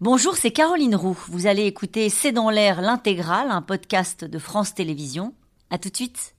Bonjour, c'est Caroline Roux. Vous allez écouter C'est dans l'air l'intégrale, un podcast de France Télévisions. À tout de suite.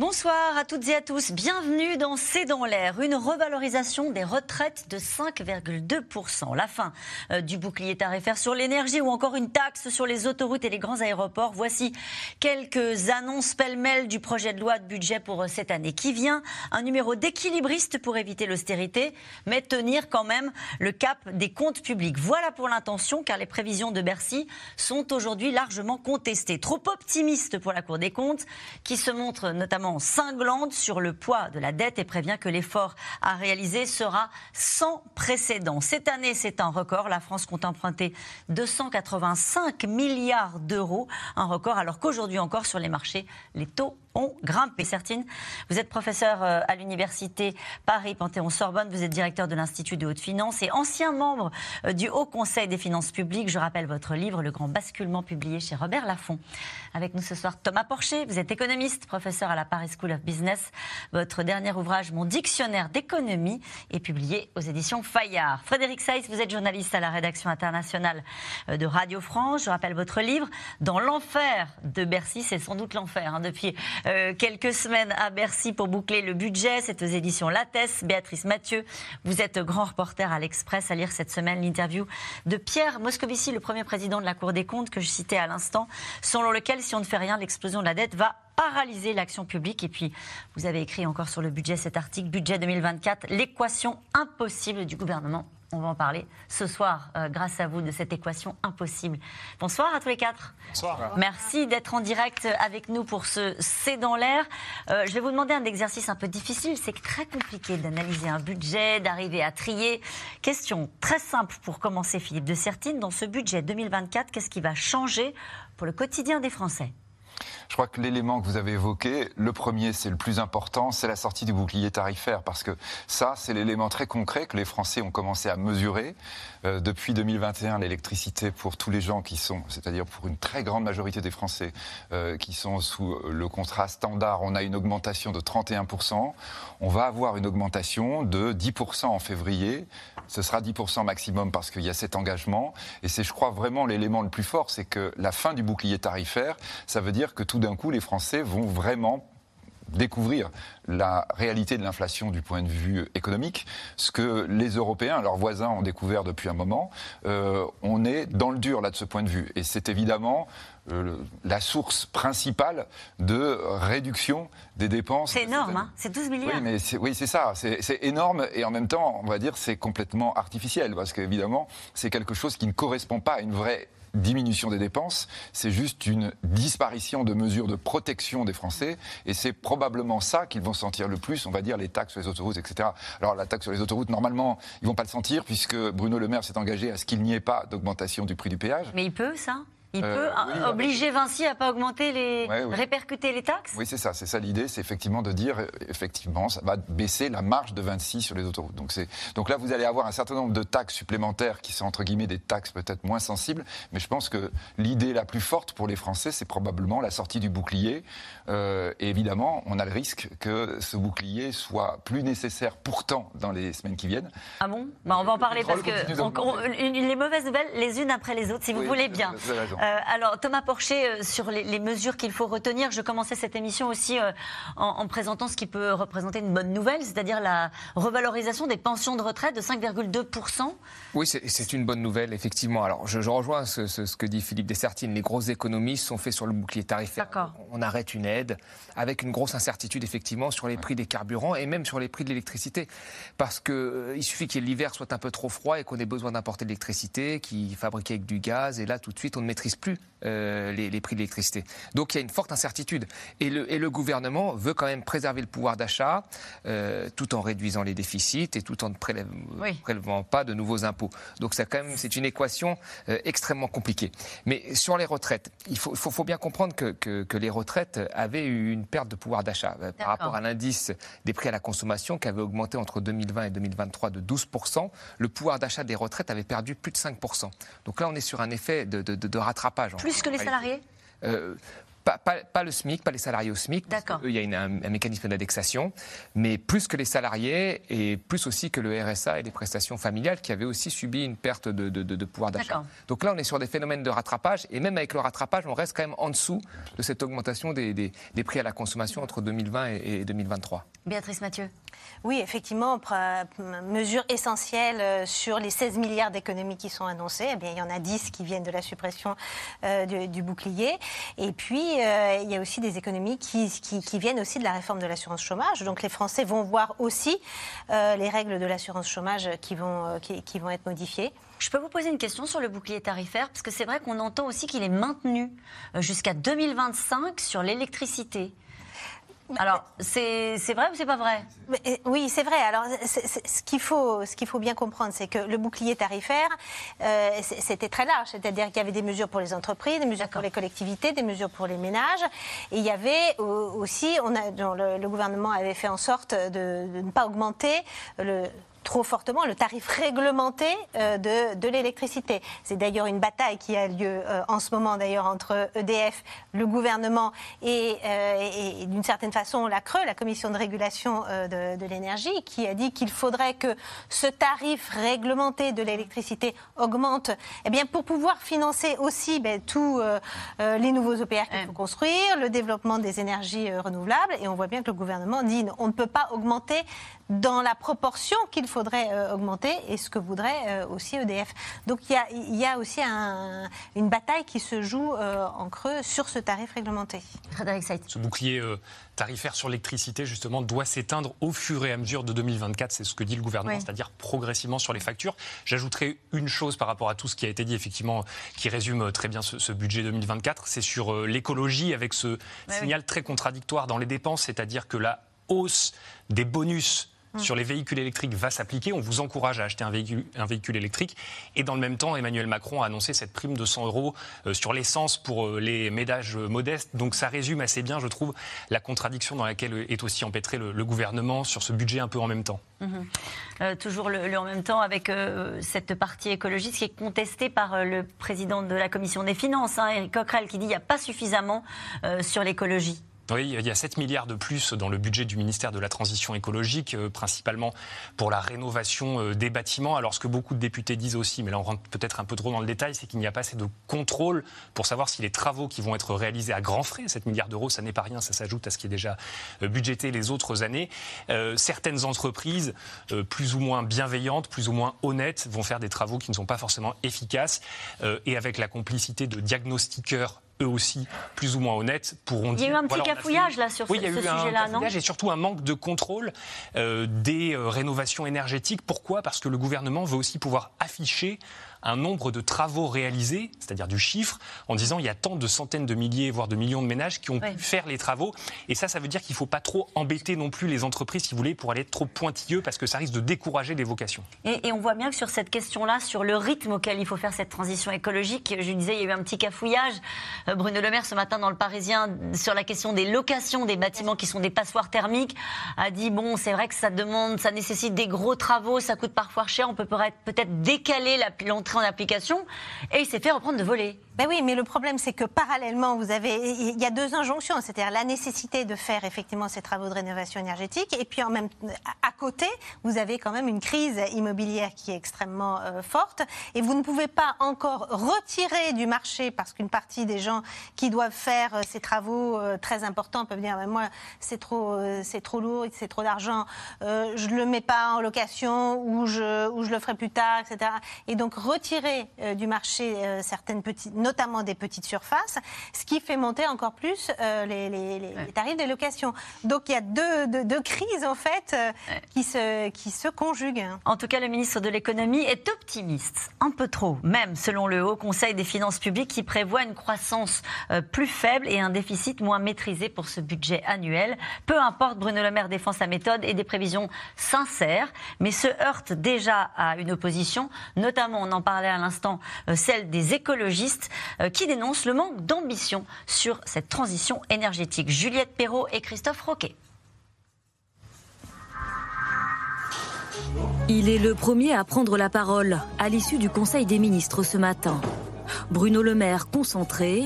Bonsoir à toutes et à tous. Bienvenue dans C'est dans l'air, une revalorisation des retraites de 5,2%. La fin euh, du bouclier tarifaire sur l'énergie ou encore une taxe sur les autoroutes et les grands aéroports. Voici quelques annonces pêle-mêle du projet de loi de budget pour euh, cette année qui vient. Un numéro d'équilibriste pour éviter l'austérité, mais tenir quand même le cap des comptes publics. Voilà pour l'intention, car les prévisions de Bercy sont aujourd'hui largement contestées. Trop optimistes pour la Cour des comptes, qui se montre notamment cinglante sur le poids de la dette et prévient que l'effort à réaliser sera sans précédent. Cette année, c'est un record. La France compte emprunter 285 milliards d'euros, un record alors qu'aujourd'hui encore sur les marchés, les taux ont grimpé. Certaines, vous êtes professeur euh, à l'université Paris Panthéon-Sorbonne, vous êtes directeur de l'Institut de haute finance et ancien membre euh, du Haut Conseil des finances publiques. Je rappelle votre livre Le Grand basculement publié chez Robert Laffont. Avec nous ce soir Thomas Porcher, vous êtes économiste, professeur à la Paris School of Business. Votre dernier ouvrage, Mon dictionnaire d'économie, est publié aux éditions Fayard. Frédéric Seyss, vous êtes journaliste à la rédaction internationale euh, de Radio France. Je rappelle votre livre Dans l'enfer de Bercy, c'est sans doute l'enfer hein, depuis euh, quelques semaines à Bercy pour boucler le budget. C'est aux éditions Lattès. Béatrice Mathieu, vous êtes grand reporter à l'Express à lire cette semaine l'interview de Pierre Moscovici, le premier président de la Cour des comptes que je citais à l'instant, selon lequel si on ne fait rien, l'explosion de la dette va paralyser l'action publique. Et puis, vous avez écrit encore sur le budget cet article, budget 2024, l'équation impossible du gouvernement on va en parler ce soir, euh, grâce à vous, de cette équation impossible. Bonsoir à tous les quatre. Bonsoir. Merci d'être en direct avec nous pour ce C'est dans l'air. Euh, je vais vous demander un exercice un peu difficile. C'est très compliqué d'analyser un budget, d'arriver à trier. Question très simple pour commencer, Philippe de Sertine. Dans ce budget 2024, qu'est-ce qui va changer pour le quotidien des Français? Je crois que l'élément que vous avez évoqué, le premier, c'est le plus important, c'est la sortie du bouclier tarifaire, parce que ça, c'est l'élément très concret que les Français ont commencé à mesurer. Euh, depuis 2021, l'électricité pour tous les gens qui sont, c'est-à-dire pour une très grande majorité des Français euh, qui sont sous le contrat standard, on a une augmentation de 31%. On va avoir une augmentation de 10% en février. Ce sera 10% maximum parce qu'il y a cet engagement. Et c'est, je crois, vraiment l'élément le plus fort, c'est que la fin du bouclier tarifaire, ça veut dire que tout d'un coup, les Français vont vraiment découvrir la réalité de l'inflation du point de vue économique, ce que les Européens, leurs voisins, ont découvert depuis un moment. Euh, on est dans le dur là de ce point de vue, et c'est évidemment euh, la source principale de réduction des dépenses. C'est énorme, hein c'est 12 milliards. Oui, mais oui, c'est ça, c'est énorme, et en même temps, on va dire, c'est complètement artificiel, parce qu'évidemment, c'est quelque chose qui ne correspond pas à une vraie diminution des dépenses, c'est juste une disparition de mesures de protection des Français, et c'est probablement ça qu'ils vont sentir le plus, on va dire les taxes sur les autoroutes, etc. Alors la taxe sur les autoroutes, normalement, ils vont pas le sentir, puisque Bruno Le Maire s'est engagé à ce qu'il n'y ait pas d'augmentation du prix du péage. Mais il peut, ça? Il euh, peut obliger Vinci à pas augmenter les, répercuter les taxes Oui, c'est ça. C'est ça l'idée, c'est effectivement de dire, effectivement, ça va baisser la marge de Vinci sur les autoroutes. Donc, donc là, vous allez avoir un certain nombre de taxes supplémentaires qui sont entre guillemets des taxes peut-être moins sensibles. Mais je pense que l'idée la plus forte pour les Français, c'est probablement la sortie du bouclier. Euh, et évidemment, on a le risque que ce bouclier soit plus nécessaire pourtant dans les semaines qui viennent. Ah bon? Bah, On va en parler parce que les mauvaises nouvelles les unes après les autres, si vous voulez bien. Euh, alors, Thomas Porcher, euh, sur les, mesures qu'il faut retenir, je commençais cette émission aussi euh, en, présentant ce qui peut représenter une bonne nouvelle, c'est-à-dire la revalorisation des pensions de retraite de 5,2%. Oui, c'est une bonne nouvelle, effectivement. Alors, je, rejoins ce, que dit Philippe Dessertine. Les grosses économies sont faites sur le bouclier tarifaire. On arrête une aide avec une grosse incertitude, effectivement, sur les prix des carburants et même sur les prix de l'électricité. Parce qu'il suffit que l'hiver soit un peu trop froid et qu'on ait besoin d'importer de l'électricité qui est fabriquée avec du gaz. Et là, tout de suite, on ne maîtrise plus euh, les, prix de l'électricité. Donc il y a une forte incertitude. Et le, et le gouvernement veut quand même préserver le pouvoir d'achat euh, tout en réduisant les déficits et tout en ne prélevant pas de nouveaux impôts. Donc ça, quand même, c'est une équation euh, extrêmement compliquée. Mais sur les retraites, il faut, faut, faut bien comprendre que, que, que, les retraites avaient eu une perte de pouvoir d'achat par rapport à l'indice des prix à la consommation qui avait augmenté entre 2020 et 2023 de 12%. Le pouvoir d'achat des retraites avait perdu plus de 5%. Donc là, on est sur un effet de, de, de rattrapage. Plus que les salariés euh, pas, le SMIC, pas les salariés au SMIC. D'accord. Il y a un, mécanisme d'indexation, mais plus que les salariés et plus aussi que le RSA et les prestations familiales qui avaient aussi subi une perte de, pouvoir d'achat. Donc là, on est sur des phénomènes de rattrapage et même avec le rattrapage, on reste quand même en dessous de cette augmentation des, prix à la consommation entre 2020 et 2023. Béatrice Mathieu. Oui, effectivement, mesure essentielle euh, sur les 16 milliards d'économies qui sont annoncées. Eh bien, il y en a 10 qui viennent de la suppression euh, du, bouclier. Et puis, euh, il y a aussi des économies qui, viennent aussi de la réforme de l'assurance chômage. Donc, les Français vont voir aussi les règles de l'assurance chômage qui vont, qui vont être modifiées. Je peux vous poser une question sur le bouclier tarifaire, parce que c'est vrai qu'on entend aussi qu'il est maintenu jusqu'à 2025 sur l'électricité. Alors, c'est vrai ou c'est pas vrai? Oui, c'est vrai. Alors, ce qu'il faut, ce qu'il faut bien comprendre, c'est que le bouclier tarifaire, euh, c'était très large. C'est-à-dire qu'il y avait des mesures pour les entreprises, des mesures pour les collectivités, des mesures pour les ménages. Et il y avait aussi, on a, le, le, gouvernement avait fait en sorte de, de ne pas augmenter le trop fortement le tarif réglementé euh, de, de l'électricité. C'est d'ailleurs une bataille qui a lieu euh, en ce moment d'ailleurs entre EDF, le gouvernement et, euh, et d'une certaine façon la CRE, la commission de régulation de, de l'énergie, qui a dit qu'il faudrait que ce tarif réglementé de l'électricité augmente eh bien, pour pouvoir financer aussi ben, tous les nouveaux EPR qu'il faut construire, le développement des énergies renouvelables. Et on voit bien que le gouvernement dit on ne peut pas augmenter dans la proportion qu'il faudrait euh, augmenter et ce que voudrait euh, aussi EDF. Donc il y a, y a, aussi un, une bataille qui se joue euh, en creux sur ce tarif réglementé. Frédéric Ce bouclier tarifaire sur l'électricité, justement, doit s'éteindre au fur et à mesure de 2024. C'est ce que dit le gouvernement, c'est-à-dire progressivement sur les factures. J'ajouterai une chose par rapport à tout ce qui a été dit, effectivement, qui résume très bien ce, budget 2024. C'est sur l'écologie, avec ce signal très contradictoire dans les dépenses, c'est-à-dire que la hausse des bonus Mmh. sur les véhicules électriques va s'appliquer. On vous encourage à acheter un véhicule, un véhicule, électrique. Et dans le même temps, Emmanuel Macron a annoncé cette prime de 100 euros euh, sur l'essence pour euh, les ménages modestes. Donc ça résume assez bien, je trouve, la contradiction dans laquelle est aussi empêtré le, gouvernement sur ce budget un peu en même temps. Mmh. Euh, toujours le, en même temps avec cette partie écologiste qui est contestée par le président de la commission des finances, hein, Eric Coquerel, qui dit qu'il n'y a pas suffisamment sur l'écologie. Il y a 7 milliards de plus dans le budget du ministère de la Transition écologique, euh, principalement pour la rénovation euh, des bâtiments. Alors, ce que beaucoup de députés disent aussi, mais là on rentre peut-être un peu trop dans le détail, c'est qu'il n'y a pas assez de contrôle pour savoir si les travaux qui vont être réalisés à grands frais, 7 milliards d'euros, ça n'est pas rien, ça s'ajoute à ce qui est déjà euh, budgété les autres années. certaines entreprises, plus ou moins bienveillantes, plus ou moins honnêtes, vont faire des travaux qui ne sont pas forcément efficaces et avec la complicité de diagnostiqueurs eux aussi plus ou moins honnêtes, pourront dire. Il y a eu un petit cafouillage là sur ce, sujet-là, non Il y a surtout un manque de contrôle euh, des euh, rénovations énergétiques. Pourquoi? Parce que le gouvernement veut aussi pouvoir afficher un nombre de travaux réalisés, c'est-à-dire du chiffre, en disant il y a tant de centaines de milliers, voire de millions de ménages qui ont pu faire les travaux. Et ça, ça veut dire qu'il ne faut pas trop embêter non plus les entreprises, si vous voulez, pour aller être trop pointilleux, parce que ça risque de décourager les vocations. Et, on voit bien que sur cette question-là, sur le rythme auquel il faut faire cette transition écologique, je disais, il y a eu un petit cafouillage. Euh, Bruno Le Maire, ce matin, dans le Parisien, sur la question des locations des bâtiments qui sont des passoires thermiques, a dit bon, c'est vrai que ça demande, ça nécessite des gros travaux, ça coûte parfois cher, on peut peut-être décaler l'entrée en application et il s'est fait reprendre de voler. Ben oui, mais le problème, c'est que parallèlement, vous avez, il y a deux injonctions, c'est-à-dire la nécessité de faire effectivement ces travaux de rénovation énergétique, et puis en même à côté, vous avez quand même une crise immobilière qui est extrêmement euh, forte, et vous ne pouvez pas encore retirer du marché parce qu'une partie des gens qui doivent faire euh, ces travaux euh, très importants peuvent dire, moi, c'est trop, c'est trop lourd, c'est trop d'argent, je le mets pas en location ou je, ou je le ferai plus tard, etc. Et donc retirer du marché certaines petites notamment des petites surfaces, ce qui fait monter encore plus euh, les, tarifs des locations. Donc il y a deux, crises en fait euh, qui, se, qui se conjuguent. En tout cas, le ministre de l'économie est optimiste, un peu trop, même selon le Haut Conseil des finances publiques qui prévoit une croissance euh, plus faible et un déficit moins maîtrisé pour ce budget annuel. Peu importe, Bruno Le Maire défend sa méthode et des prévisions sincères, mais se heurte déjà à une opposition, notamment, on en parlait à l'instant, celle des écologistes euh, qui dénonce le manque d'ambition sur cette transition énergétique. Juliette Perrault et Christophe Roquet. Il est le premier à prendre la parole à l'issue du Conseil des ministres ce matin. Bruno Le Maire concentré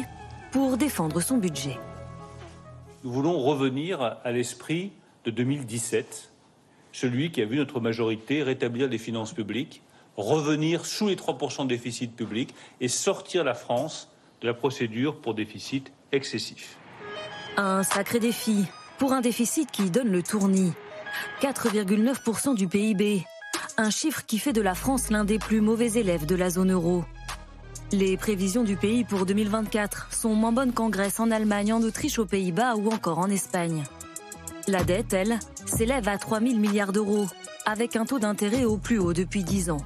pour défendre son budget. Nous voulons revenir à l'esprit de 2017, celui qui a vu notre majorité rétablir les finances publiques, revenir sous les 3% de déficit public et sortir la France de la procédure pour déficit excessif. Un sacré défi pour un déficit qui donne le tournis. 4,9% du PIB. Un chiffre qui fait de la France l'un des plus mauvais élèves de la zone euro. Les prévisions du pays pour 2024 sont moins bonnes qu'en Grèce, en Allemagne, en Autriche, aux Pays-Bas ou encore en Espagne. La dette, elle, s'élève à 3 000 milliards d'euros, avec un taux d'intérêt au plus haut depuis 10 ans.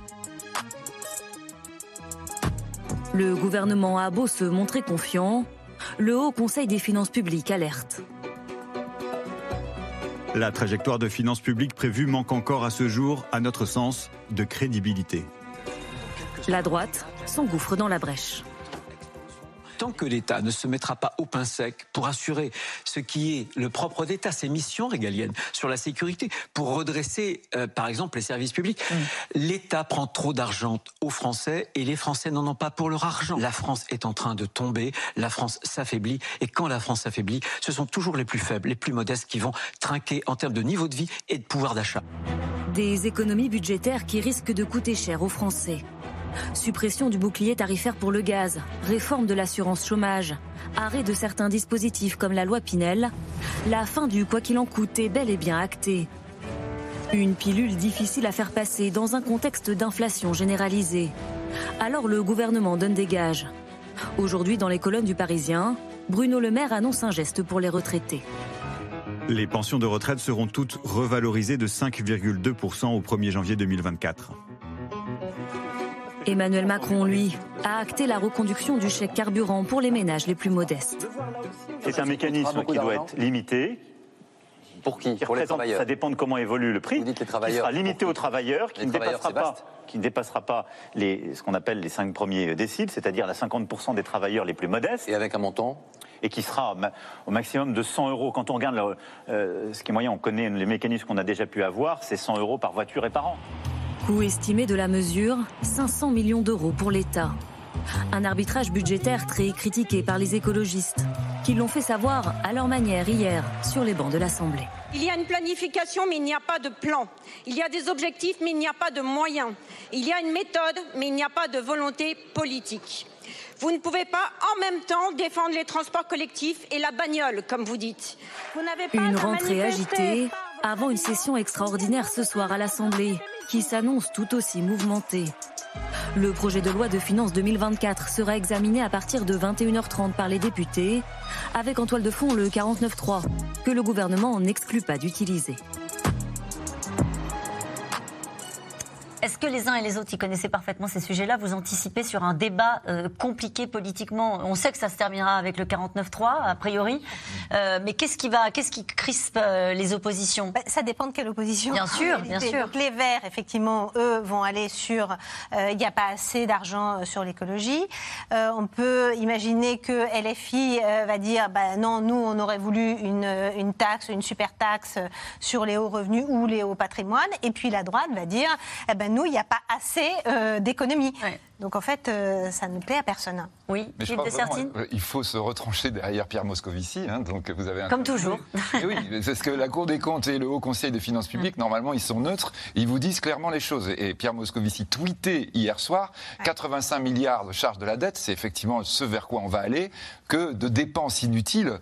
Le gouvernement a beau se montrer confiant, le Haut Conseil des finances publiques alerte. La trajectoire de finances publiques prévue manque encore à ce jour, à notre sens, de crédibilité. La droite s'engouffre dans la brèche tant que l'État ne se mettra pas au pain sec pour assurer ce qui est le propre d'État, ses missions régaliennes sur la sécurité, pour redresser, euh, par exemple, les services publics, mm. l'État prend trop d'argent aux Français et les Français n'en ont pas pour leur argent. La France est en train de tomber, la France s'affaiblit et quand la France s'affaiblit, ce sont toujours les plus faibles, les plus modestes qui vont trinquer en termes de niveau de vie et de pouvoir d'achat. Des économies budgétaires qui risquent de coûter cher aux Français. Suppression du bouclier tarifaire pour le gaz, réforme de l'assurance chômage, arrêt de certains dispositifs comme la loi Pinel, la fin du quoi qu'il en coûte est bel et bien actée. Une pilule difficile à faire passer dans un contexte d'inflation généralisée. Alors le gouvernement donne des gages. Aujourd'hui, dans les colonnes du Parisien, Bruno Le Maire annonce un geste pour les retraités. Les pensions de retraite seront toutes revalorisées de 5,2% au 1er janvier 2024. Emmanuel Macron, lui, a acté la reconduction du chèque carburant pour les ménages les plus modestes. C'est un mécanisme qui doit être limité, pour qui, Pour les travailleurs Ça dépend de comment évolue le prix. Vous dites les travailleurs. sera limité aux travailleurs, qui ne dépassera pas, qui ne dépassera pas les, ce qu'on appelle les cinq premiers déciles, c'est-à-dire la 50% des travailleurs les plus modestes. Et avec un montant et qui sera au maximum de 100 euros. Quand on regarde euh, ce qui est moyen, on connaît les mécanismes qu'on a déjà pu avoir, c'est 100 euros par voiture et par an. Coût estimé de la mesure 500 millions d'euros pour l'État. Un arbitrage budgétaire très critiqué par les écologistes, qui l'ont fait savoir à leur manière hier sur les bancs de l'Assemblée. Il y a une planification, mais il n'y a pas de plan. Il y a des objectifs, mais il n'y a pas de moyens. Il y a une méthode, mais il n'y a pas de volonté politique. Vous ne pouvez pas en même temps défendre les transports collectifs et la bagnole, comme vous dites. Vous n'avez pas une rentrée agitée avant une session extraordinaire ce soir à l'Assemblée qui s'annonce tout aussi mouvementé. Le projet de loi de finances 2024 sera examiné à partir de 21h30 par les députés, avec en toile de fond le 49.3, que le gouvernement n'exclut pas d'utiliser. Est-ce que les uns et les autres, qui connaissaient parfaitement ces sujets-là, vous anticipez sur un débat euh, compliqué politiquement? On sait que ça se terminera avec le 49-3, a priori. Euh, mais qu'est-ce qui va, qu'est-ce qui crispe euh, les oppositions? Bah, Ça dépend de quelle opposition. Bien sûr, bien sûr. Donc les Verts, effectivement, eux, vont aller sur il n'y a pas assez d'argent sur l'écologie. on peut imaginer que LFI va dire bah, non, nous, on aurait voulu une, une taxe, une super taxe sur les hauts revenus ou les hauts patrimoines. Et puis la droite va dire eh ben, nous, il n'y a pas assez euh, d'économie. Donc en fait, euh, ça ne plaît à personne. Oui, Mais euh, il faut se retrancher derrière Pierre Moscovici. Hein, donc vous avez Comme toujours. oui, c'est ce que la Cour des comptes et le Haut Conseil des finances publiques, mm. normalement, ils sont neutres. Ils vous disent clairement les choses. Et Pierre Moscovici tweetait hier soir 85 milliards de charges de la dette, c'est effectivement ce vers quoi on va aller, que de dépenses inutiles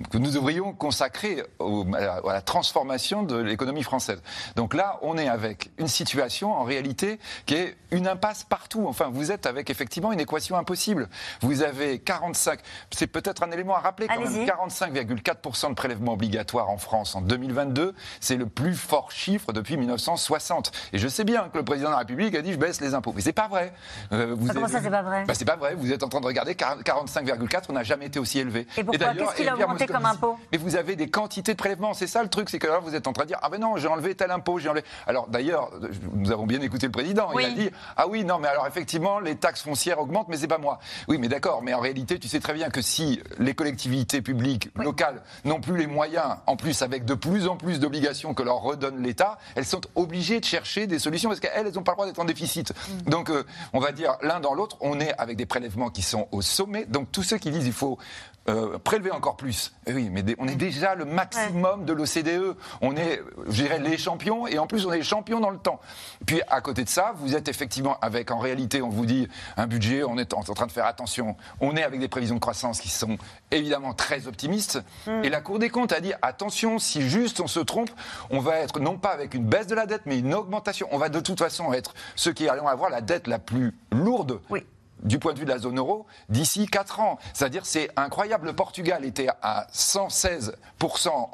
mm. que nous devrions consacrer à la transformation de l'économie française. Donc là, on est avec une situation en réalité qui est une impasse partout. Enfin, vous êtes avec effectivement une équation impossible. Vous avez 45, c'est peut-être un élément à rappeler quand même, 45,4% de prélèvements obligatoires en France en 2022. C'est le plus fort chiffre depuis 1960. Et je sais bien que le président de la République a dit je baisse les impôts. Mais c'est pas vrai. Euh, vous comment ça, c'est pas vrai? Bah, C'est pas vrai. Vous êtes en train de regarder 45,4, on n'a jamais été aussi élevé. Et pourquoi? Qu'est-ce qu'il a augmenté comme impôt? Mais vous avez des quantités de prélèvements. C'est ça le truc, c'est que là, vous êtes en train de dire ah ben non, j'ai enlevé tel impôt, j'ai enlevé. Alors d'ailleurs, nous avons bien écouté le président. Il a dit ah oui, non, mais alors effectivement, les taxes foncières augmentent, mais c'est pas moi. Oui, mais d'accord, mais en réalité, tu sais très bien que si les collectivités publiques locales n'ont plus les moyens, en plus avec de plus en plus d'obligations que leur redonne l'État, elles sont obligées de chercher des solutions parce qu'elles, elles n'ont pas le droit d'être en déficit. Mm. Donc, euh, on va dire l'un dans l'autre, on est avec des prélèvements qui sont au sommet. Donc, tous ceux qui disent il faut euh, prélever encore plus. Eh oui, mais on est déjà le maximum de l'OCDE. On est, je dirais, les champions, et en plus, on est les champions dans le temps. Puis, à côté de ça, vous êtes effectivement avec, en réalité, on vous dit, un budget, on est en, train de faire attention. On est avec des prévisions de croissance qui sont évidemment très optimistes. Mm. Et la Cour des comptes a dit, attention, si juste on se trompe, on va être non pas avec une baisse de la dette, mais une augmentation. On va de toute façon être ceux qui allons avoir la dette la plus lourde oui du point de vue de la zone euro d'ici 4 ans. C'est-à-dire c'est incroyable. Le Portugal était à 116%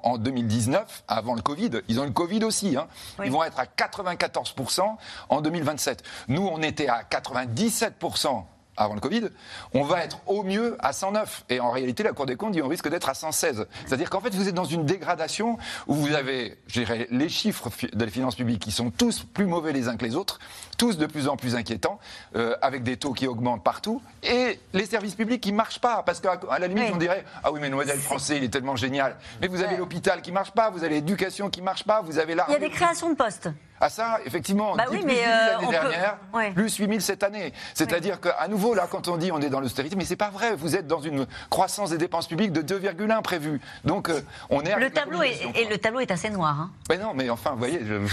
en 2019, avant le Covid. Ils ont le Covid aussi. Hein. Ils vont être à 94% en 2027. Nous, on était à 97% avant le Covid, on va être au mieux à 109. Et en réalité, la Cour des comptes dit on risque d'être à 116. C'est-à-dire qu'en fait, vous êtes dans une dégradation où vous avez, je dirais, les chiffres de les finances publiques qui sont tous plus mauvais les uns que les autres, tous de plus en plus inquiétants, euh, avec des taux qui augmentent partout, et les services publics qui ne marchent pas. Parce qu'à la limite, on dirait Ah oui, mais le modèle français, il est tellement génial. Mais vous avez l'hôpital qui ne marche pas, vous avez l'éducation qui ne marche pas, vous avez l'armée. Il y a des créations de postes. Ah ça, effectivement, bah plus mais 8 euh, l'année dernière, plus 8 000 cette année. C'est-à-dire qu'à nouveau, là, quand on dit on est dans l'austérité, mais c'est pas vrai. Vous êtes dans une croissance des dépenses publiques de 2,1 prévue. Donc euh, on est. Le tableau est, et le tableau est assez noir. Hein. Mais non, mais enfin, vous voyez, je.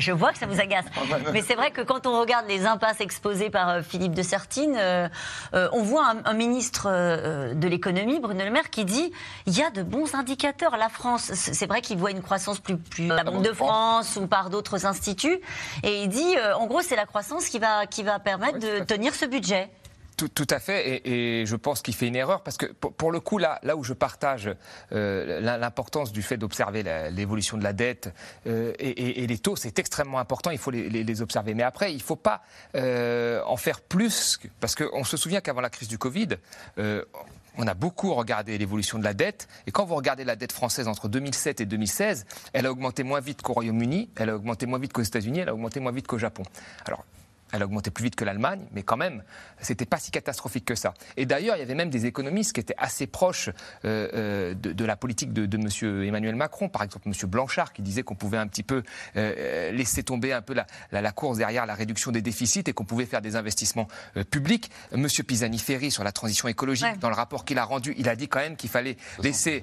je vois que ça vous agace. mais c'est vrai que quand on regarde les impasses exposées par euh, Philippe de Sertine, on voit un, ministre de l'économie, Bruno Le Maire, qui dit il y a de bons indicateurs. La France, c'est vrai qu'il voit une croissance plus plus la Banque de France ou par d'autres instituts. Et il dit, euh, en gros, c'est la croissance qui va, qui va permettre de tenir ce budget. Tout, à fait, et, je pense qu'il fait une erreur parce que pour, le coup, là, là où je partage euh, l'importance du fait d'observer l'évolution de la dette euh, et, les taux, c'est extrêmement important, il faut les, observer. Mais après, il ne faut pas en faire plus, parce qu'on se souvient qu'avant la crise du Covid, on a beaucoup regardé l'évolution de la dette. Et quand vous regardez la dette française entre 2007 et 2016, elle a augmenté moins vite qu'au Royaume-Uni, elle a augmenté moins vite qu'aux États-Unis, elle a augmenté moins vite qu'au Japon. Alors, elle a augmenté plus vite que l'Allemagne, mais quand même, c'était pas si catastrophique que ça. Et d'ailleurs, il y avait même des économistes qui étaient assez proches euh, euh, de, la politique de, de M. Emmanuel Macron, par exemple M. Blanchard, qui disait qu'on pouvait un petit peu euh, laisser tomber un peu la, course derrière la réduction des déficits et qu'on pouvait faire des investissements publics. M. Pisani-Ferry, sur la transition écologique, dans le rapport qu'il a rendu, il a dit quand même qu'il fallait laisser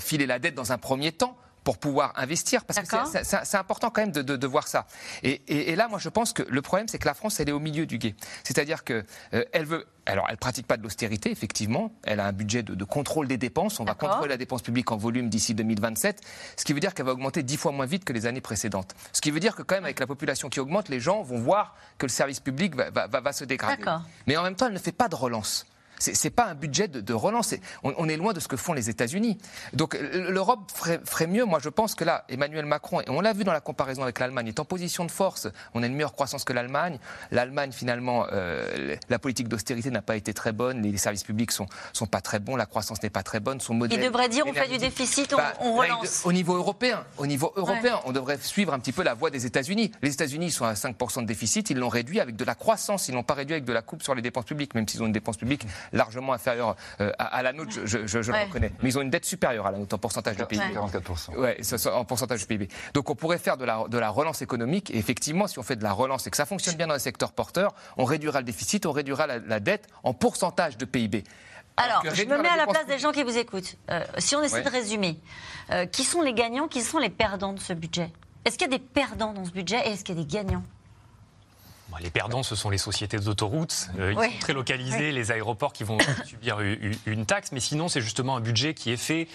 filer la dette dans un premier temps pour pouvoir investir, parce que c'est important quand même de, voir ça. Et, là, moi, je pense que le problème, c'est que la France, elle est au milieu du guet. C'est-à-dire qu'elle euh, elle veut. Alors, elle pratique pas de l'austérité, effectivement. Elle a un budget de, contrôle des dépenses. On va contrôler la dépense publique en volume d'ici 2027, ce qui veut dire qu'elle va augmenter dix fois moins vite que les années précédentes. Ce qui veut dire que quand même, avec la population qui augmente, les gens vont voir que le service public va, va se dégrader. Mais en même temps, elle ne fait pas de relance. C'est n'est pas un budget de, relance. On, est loin de ce que font les États-Unis. Donc l'Europe ferait, mieux. Moi, je pense que là, Emmanuel Macron, et on l'a vu dans la comparaison avec l'Allemagne, est en position de force. On a une meilleure croissance que l'Allemagne. L'Allemagne, finalement, euh, la politique d'austérité n'a pas été très bonne. Les, services publics sont, sont pas très bons. La croissance n'est pas très bonne. Son modèle. Il devrait dire on fait du déficit, on, bah, relance. Au niveau européen, au niveau européen, on devrait suivre un petit peu la voie des États-Unis. Les États-Unis sont à 5% de déficit. Ils l'ont réduit avec de la croissance. Ils l'ont pas réduit avec de la coupe sur les dépenses publiques, même s'ils ont une dépense publique largement inférieure euh, à, la nôtre, je, le reconnais. Mais ils ont une dette supérieure à la nôtre en pourcentage de PIB. 44%. Ouais, en pourcentage de PIB. Donc on pourrait faire de la, de la relance économique. Et effectivement, si on fait de la relance et que ça fonctionne bien dans les secteurs porteurs, on réduira le déficit, on réduira la, dette en pourcentage de PIB. Alors, je me mets à la place des gens qui vous écoutent. Euh, si on essaie de résumer, euh, qui sont les gagnants, qui sont les perdants de ce budget? Est-ce qu'il y a des perdants dans ce budget et est-ce qu'il y a des gagnants? Les perdants, ce sont les sociétés d'autoroutes. Euh, ils sont très localisés, les aéroports qui vont subir une taxe. Mais sinon, c'est justement un budget qui est fait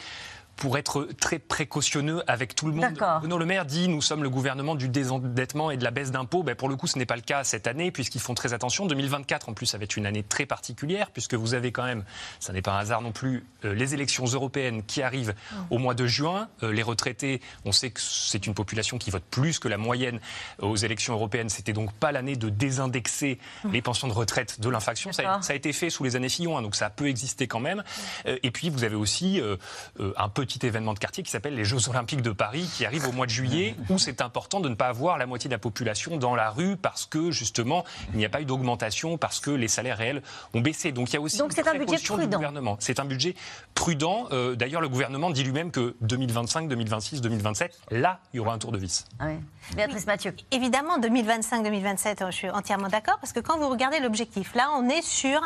pour être très précautionneux avec tout le monde. Bruno Le Maire dit nous sommes le gouvernement du désendettement et de la baisse d'impôts. Ben, pour le coup, ce n'est pas le cas cette année puisqu'ils font très attention. 2024, en plus, ça va être une année très particulière puisque vous avez quand même, ça n'est pas un hasard non plus, euh, les élections européennes qui arrivent mm. au mois de juin. Euh, les retraités, on sait que c'est une population qui vote plus que la moyenne aux élections européennes. C'était donc pas l'année de désindexer mm. les pensions de retraite de l'infraction. Ça, a été fait sous les années Fillon, hein, donc ça peut exister quand même. Mm. Euh, et puis, vous avez aussi un peu petit événement de quartier qui s'appelle les Jeux Olympiques de Paris, qui arrivent au mois de juillet, où c'est important de ne pas avoir la moitié de la population dans la rue parce que justement il n'y a pas eu d'augmentation, parce que les salaires réels ont baissé. Donc il y a aussi Donc c'est un budget du prudent. gouvernement. C'est un budget prudent. Euh, D'ailleurs, le gouvernement dit lui-même que 2025, 2026, 2027, là, il y aura un tour de vis. Ah oui. Béatrice Mathieu. Évidemment, 2025-2027, je suis entièrement d'accord, parce que quand vous regardez l'objectif, là, on est sur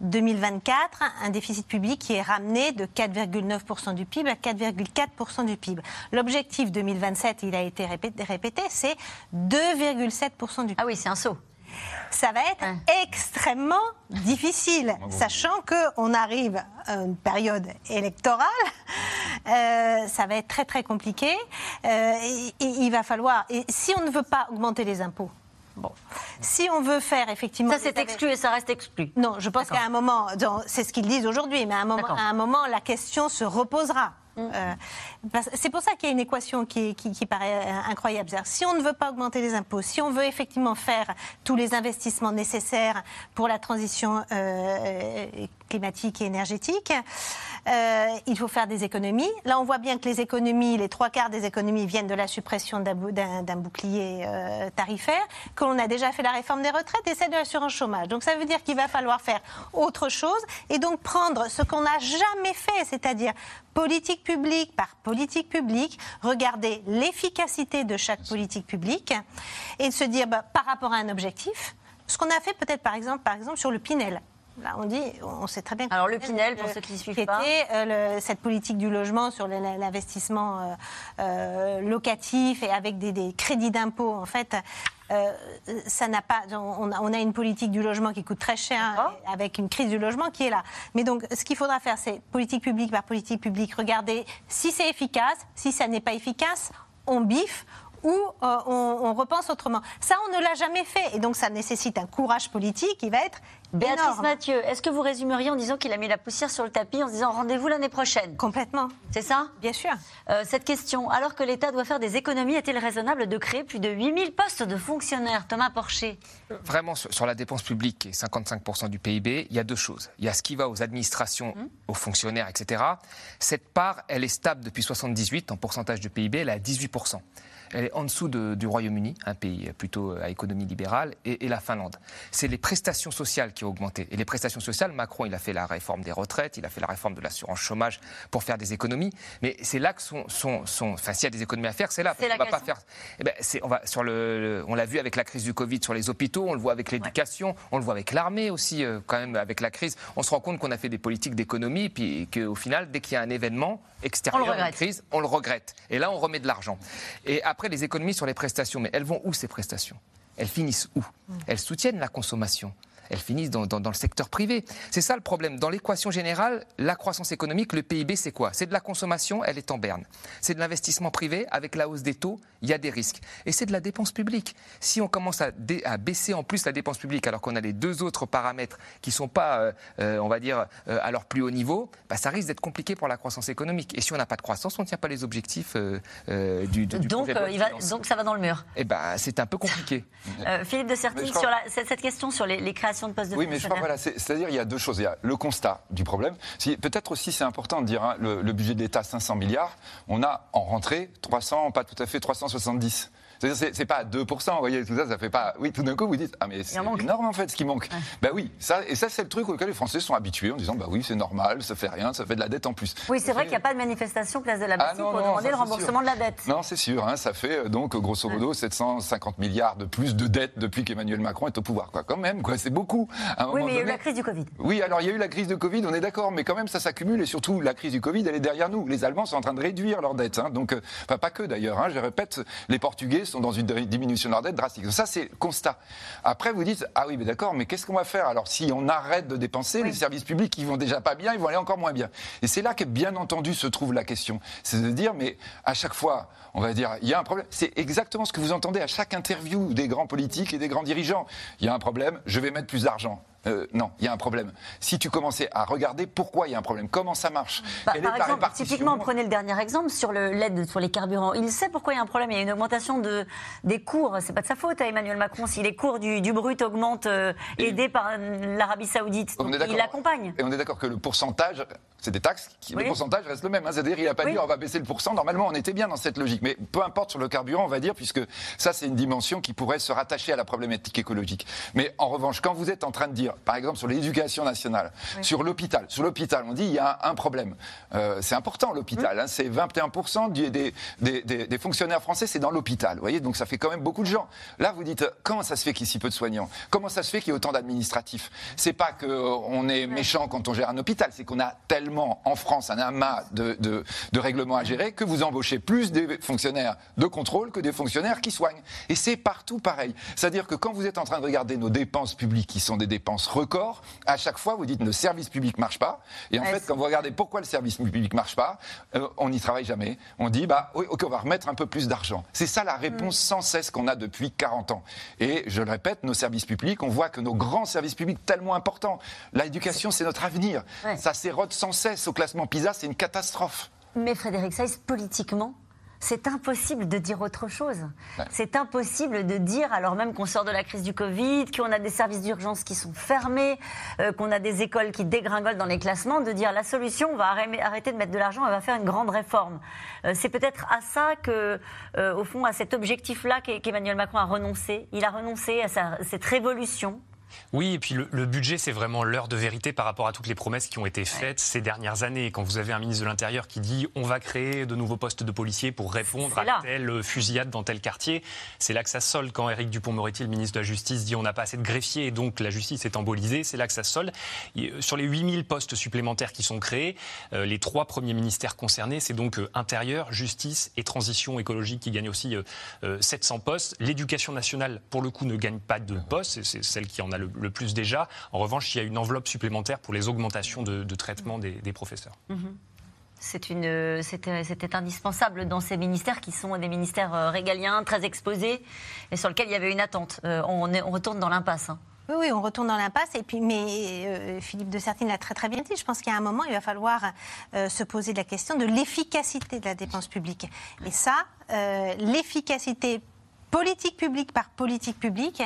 2024, un déficit public qui est ramené de 4,9% du PIB à 4,4% du PIB. L'objectif 2027, il a été répété, répété c'est 2,7% du PIB. Ah oui, c'est un saut. Ça va être extrêmement difficile, sachant qu'on arrive à une période électorale. Euh, ça va être très très compliqué. Euh, et- et il va falloir. Et si on ne veut pas augmenter les impôts, bon, si on veut faire effectivement. Ça, c'est exclu et ça reste exclu. Non, je pense qu'à un moment, c'est ce qu'ils disent aujourd'hui, mais à un moment, D'accord. à un moment, la question se reposera. Euh, parce- c'est pour ça qu'il y a une équation qui, qui- paraît euh, incroyable. Si on ne veut pas augmenter les impôts, si on veut effectivement faire tous les investissements nécessaires pour la transition euh, climatique et énergétique, euh, il faut faire des économies. Là, on voit bien que les économies, les trois quarts des économies viennent de la suppression d'un bou- d'un d'un bouclier tarifaire, que l'on a déjà fait la réforme des retraites et celle de l'assurance chômage. Donc ça veut dire qu'il va falloir faire autre chose et donc prendre ce qu'on n'a jamais fait, c'est-à-dire politique publique par politique publique, regarder l'efficacité de chaque politique publique et de se dire bah, par rapport à un objectif, ce qu'on a fait peut-être par exemple, par exemple sur le Pinel. Là, on dit, on sait très bien. que Alors, le Pinel, pour ceux qui ne suivent pas. euh, le- cette politique du logement sur l'investissement euh, euh, locatif et avec des, des crédits d'impôt, en fait, euh, ça n'a pas. On a, on a une politique du logement qui coûte très cher, avec une crise du logement qui est là. Mais donc, ce qu'il faudra faire, c'est politique publique par politique publique, regarder si c'est efficace, si ça n'est pas efficace, on biffe ou euh, on, on repense autrement. Ça, on ne l'a jamais fait, et donc ça nécessite un courage politique qui va être Béatrice énorme. Mathieu, est-ce que vous résumeriez en disant qu'il a mis la poussière sur le tapis en se disant rendez-vous l'année prochaine? Complètement. C'est ça? Bien sûr. Euh, cette question, alors que l'État doit faire des économies, est-il raisonnable de créer plus de 8000 postes de fonctionnaires? Thomas Porcher. Vraiment, sur la dépense publique, qui est 55% du PIB, il y a deux choses. Il y a ce qui va aux administrations, aux fonctionnaires, etc. Cette part, elle est stable depuis 78 en pourcentage de PIB, elle est à 18%. Elle est en dessous de- du Royaume-Uni, un pays plutôt à économie libérale, et, et la Finlande. C'est les prestations sociales qui ont augmenté. Et les prestations sociales, Macron, il a fait la réforme des retraites, il a fait la réforme de l'assurance chômage pour faire des économies. Mais c'est là que sont, sont, sont- enfin, s'il y a des économies à faire, c'est là. Parce qu'on va pas faire. Eh ben, on va sur le, le- on l'a vu avec la crise du Covid sur les hôpitaux, on le voit avec l'éducation, on le voit avec l'armée aussi, euh, quand même avec la crise. On se rend compte qu'on a fait des politiques d'économie, puis qu'au final, dès qu'il y a un événement extérieur, On une crise, on le regrette. Et là, on remet de l'argent. Et après, les économies sur les prestations, mais elles vont où ces prestations? Elles finissent où? Elles soutiennent la consommation. Elles finissent dans, dans- dans le secteur privé. C'est ça le problème. Dans l'équation générale, la croissance économique, le PIB, c'est quoi? C'est de la consommation, elle est en berne. C'est de l'investissement privé, avec la hausse des taux, il y a des risques. Et c'est de la dépense publique. Si on commence à, dé- à baisser en plus la dépense publique, alors qu'on a les deux autres paramètres qui ne sont pas, euh, euh, on va dire, euh, à leur plus haut niveau, bah, ça risque d'être compliqué pour la croissance économique. Et si on n'a pas de croissance, on ne tient pas les objectifs euh, euh, du, du, du Donc, euh, il va, ça va dans le mur. Eh ben, c'est un peu compliqué. Euh, Philippe de crois- sur la- cette, cette question sur les, les créations de postes de Oui, mais je crois, voilà, c'est- c'est-à-dire il y a deux choses. Il y a le constat du problème. Si- Peut-être aussi c'est important de dire, hein, le, le budget de l'État 500 milliards, on a en rentrée 300, pas tout à fait 370. C'est-à-dire c'est- c'est pas à 2%, vous voyez, tout ça, ça fait pas... Oui, tout d'un coup, vous dites, ah mais c'est énorme en fait ce qui manque. Bah oui, ça, et ça c'est le truc auquel les Français sont habitués en disant, bah oui, c'est normal, ça fait rien, ça fait de la dette en plus. Oui, c'est vrai qu'il n'y a pas de manifestation place de la Ah Bastille non, pour non, demander ça, le remboursement de la dette. Non, c'est sûr, hein, ça fait euh, donc grosso modo 750 milliards de plus de dettes depuis qu'Emmanuel Macron est au pouvoir. Quoi. Quand même, quoi, c'est beaucoup. À un Oui, mais il y a eu la crise du Covid. Oui, alors il y a eu la crise de Covid, on est d'accord, mais quand même ça s'accumule et surtout la crise du Covid, elle est derrière nous. Les Allemands sont en train de réduire leurs dettes, hein, donc euh, enfin pas que d'ailleurs. hein, je répète, les Portugais sont dans une diminution de leurs dettes drastique. Ça c'est le constat. Après vous dites ah oui mais d'accord, mais qu'est-ce qu'on va faire alors si on arrête de dépenser les services publics ils vont déjà pas bien, ils vont aller encore moins bien. Et c'est là que bien entendu se trouve la question, c'est de dire mais à chaque fois on va dire il y a un problème. C'est exactement ce que vous entendez à chaque interview des grands politiques et des grands dirigeants. Il y a un problème, je vais mettre plus d'argent. Euh, non, il y a un problème. Si tu commençais à regarder pourquoi il y a un problème, comment ça marche, bah, Par exemple, typiquement, prenez le dernier exemple sur l'aide sur les carburants. Il sait pourquoi il y a un problème. Il y a une augmentation de, des cours. C'est pas de sa faute à Emmanuel Macron si les cours du, brut augmentent, euh, aidés par l'Arabie Saoudite. il l'accompagne. Et on est d'accord que le pourcentage, c'est des taxes, qui, le pourcentage reste le même. Hein. C'est-à-dire, il n'a pas dit on va baisser le pourcent. Normalement, on était bien dans cette logique. Mais peu importe sur le carburant, on va dire, puisque ça, c'est une dimension qui pourrait se rattacher à la problématique écologique. Mais en revanche, quand vous êtes en train de dire, par exemple, sur l'éducation nationale, sur l'hôpital, sur l'hôpital, on dit il y a un problème. Euh, c'est important, l'hôpital. Hein. c'est 21% des, des, fonctionnaires français, c'est dans l'hôpital. Vous voyez, donc ça fait quand même beaucoup de gens. Là, vous dites, comment ça se fait qu'il y ait si peu de soignants? Comment ça se fait qu'il y ait autant d'administratifs? C'est pas qu'on est méchant quand on gère un hôpital, c'est qu'on a tellement en France un amas de, de règlements à gérer que vous embauchez plus des fonctionnaires de contrôle que des fonctionnaires qui soignent. Et c'est partout pareil. C'est-à-dire que quand vous êtes en train de regarder nos dépenses publiques, qui sont des dépenses records, à chaque fois vous dites le service public marche pas. Et en fait, quand vous regardez pourquoi le service public marche pas, euh, on n'y travaille jamais. On dit bah oui, ok, on va remettre un peu plus d'argent. C'est ça la réponse mm. sans cesse qu'on a depuis 40 ans. Et je le répète, nos services publics, on voit que nos grands services publics tellement importants, l'éducation c'est notre avenir. Ça s'érode sans cesse au classement PISA, c'est une catastrophe. Mais Frédéric Saïs, politiquement, c'est impossible de dire autre chose. C'est impossible de dire, alors même qu'on sort de la crise du Covid, qu'on a des services d'urgence qui sont fermés, euh, qu'on a des écoles qui dégringolent dans les classements, de dire la solution, on va arrêter de mettre de l'argent, on va faire une grande réforme. Euh, c'est peut-être à ça que, euh, au fond, à cet objectif-là qu'Emmanuel Macron a renoncé. Il a renoncé à cette révolution oui, et puis le, budget, c'est vraiment l'heure de vérité par rapport à toutes les promesses qui ont été faites ces dernières années. Quand vous avez un ministre de l'Intérieur qui dit on va créer de nouveaux postes de policiers pour répondre à telle fusillade dans tel quartier, c'est là que ça solde. Quand Éric Dupont-Moretti, le ministre de la Justice, dit on n'a pas assez de greffiers et donc la justice est embolisée, c'est là que ça solde. Sur les 8000 postes supplémentaires qui sont créés, euh, les trois premiers ministères concernés, c'est donc euh, Intérieur, Justice et Transition écologique qui gagnent aussi 700 euh, postes. L'éducation nationale, pour le coup, ne gagne pas de postes, c'est celle qui en a le le, plus déjà. En revanche, il y a une enveloppe supplémentaire pour les augmentations de, traitement des, professeurs. Mhm. C'était indispensable dans ces ministères qui sont des ministères euh, régaliens, très exposés, et sur lesquels il y avait une attente. Euh, on, on retourne dans l'impasse. Hein. Oui, oui, on retourne dans l'impasse. Et puis, mais euh, Philippe de Sertine l'a très très bien dit. Je pense qu'il y a un moment, il va falloir se poser la question de l'efficacité de la dépense publique. Et ça, l'efficacité politique publique par politique publique,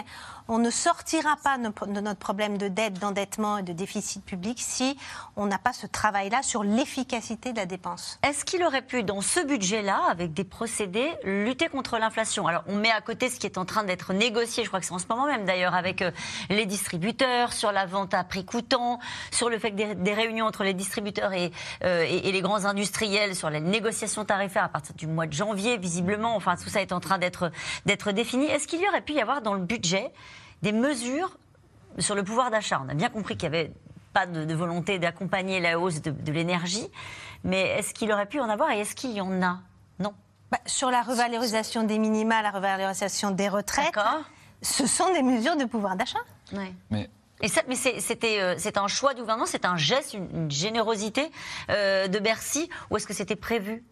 on ne sortira pas de notre problème de dette, d'endettement et de déficit public si on n'a pas ce travail-là sur l'efficacité de la dépense. Est-ce qu'il aurait pu, dans ce budget-là, avec des procédés, lutter contre l'inflation? Alors, on met à côté ce qui est en train d'être négocié, je crois que c'est en ce moment même d'ailleurs, avec euh, les distributeurs, sur la vente à prix coûtant, sur le fait que des, réunions entre les distributeurs et, euh, et, et, les grands industriels, sur les négociations tarifaires à partir du mois de janvier, visiblement, enfin, tout ça est en train d'être défini. Est-ce qu'il y aurait pu y avoir dans le budget des mesures sur le pouvoir d'achat. On a bien compris qu'il n'y avait pas de, volonté d'accompagner la hausse de, l'énergie, mais est-ce qu'il aurait pu en avoir et est-ce qu'il y en a? Non. Bah, sur la revalorisation des minima, la revalorisation des retraites, ce sont des mesures de pouvoir d'achat. Oui. Mais et ça, mais c'était euh, un choix du gouvernement, c'est un geste, une, générosité euh, de Bercy, ou est-ce que c'était prévu?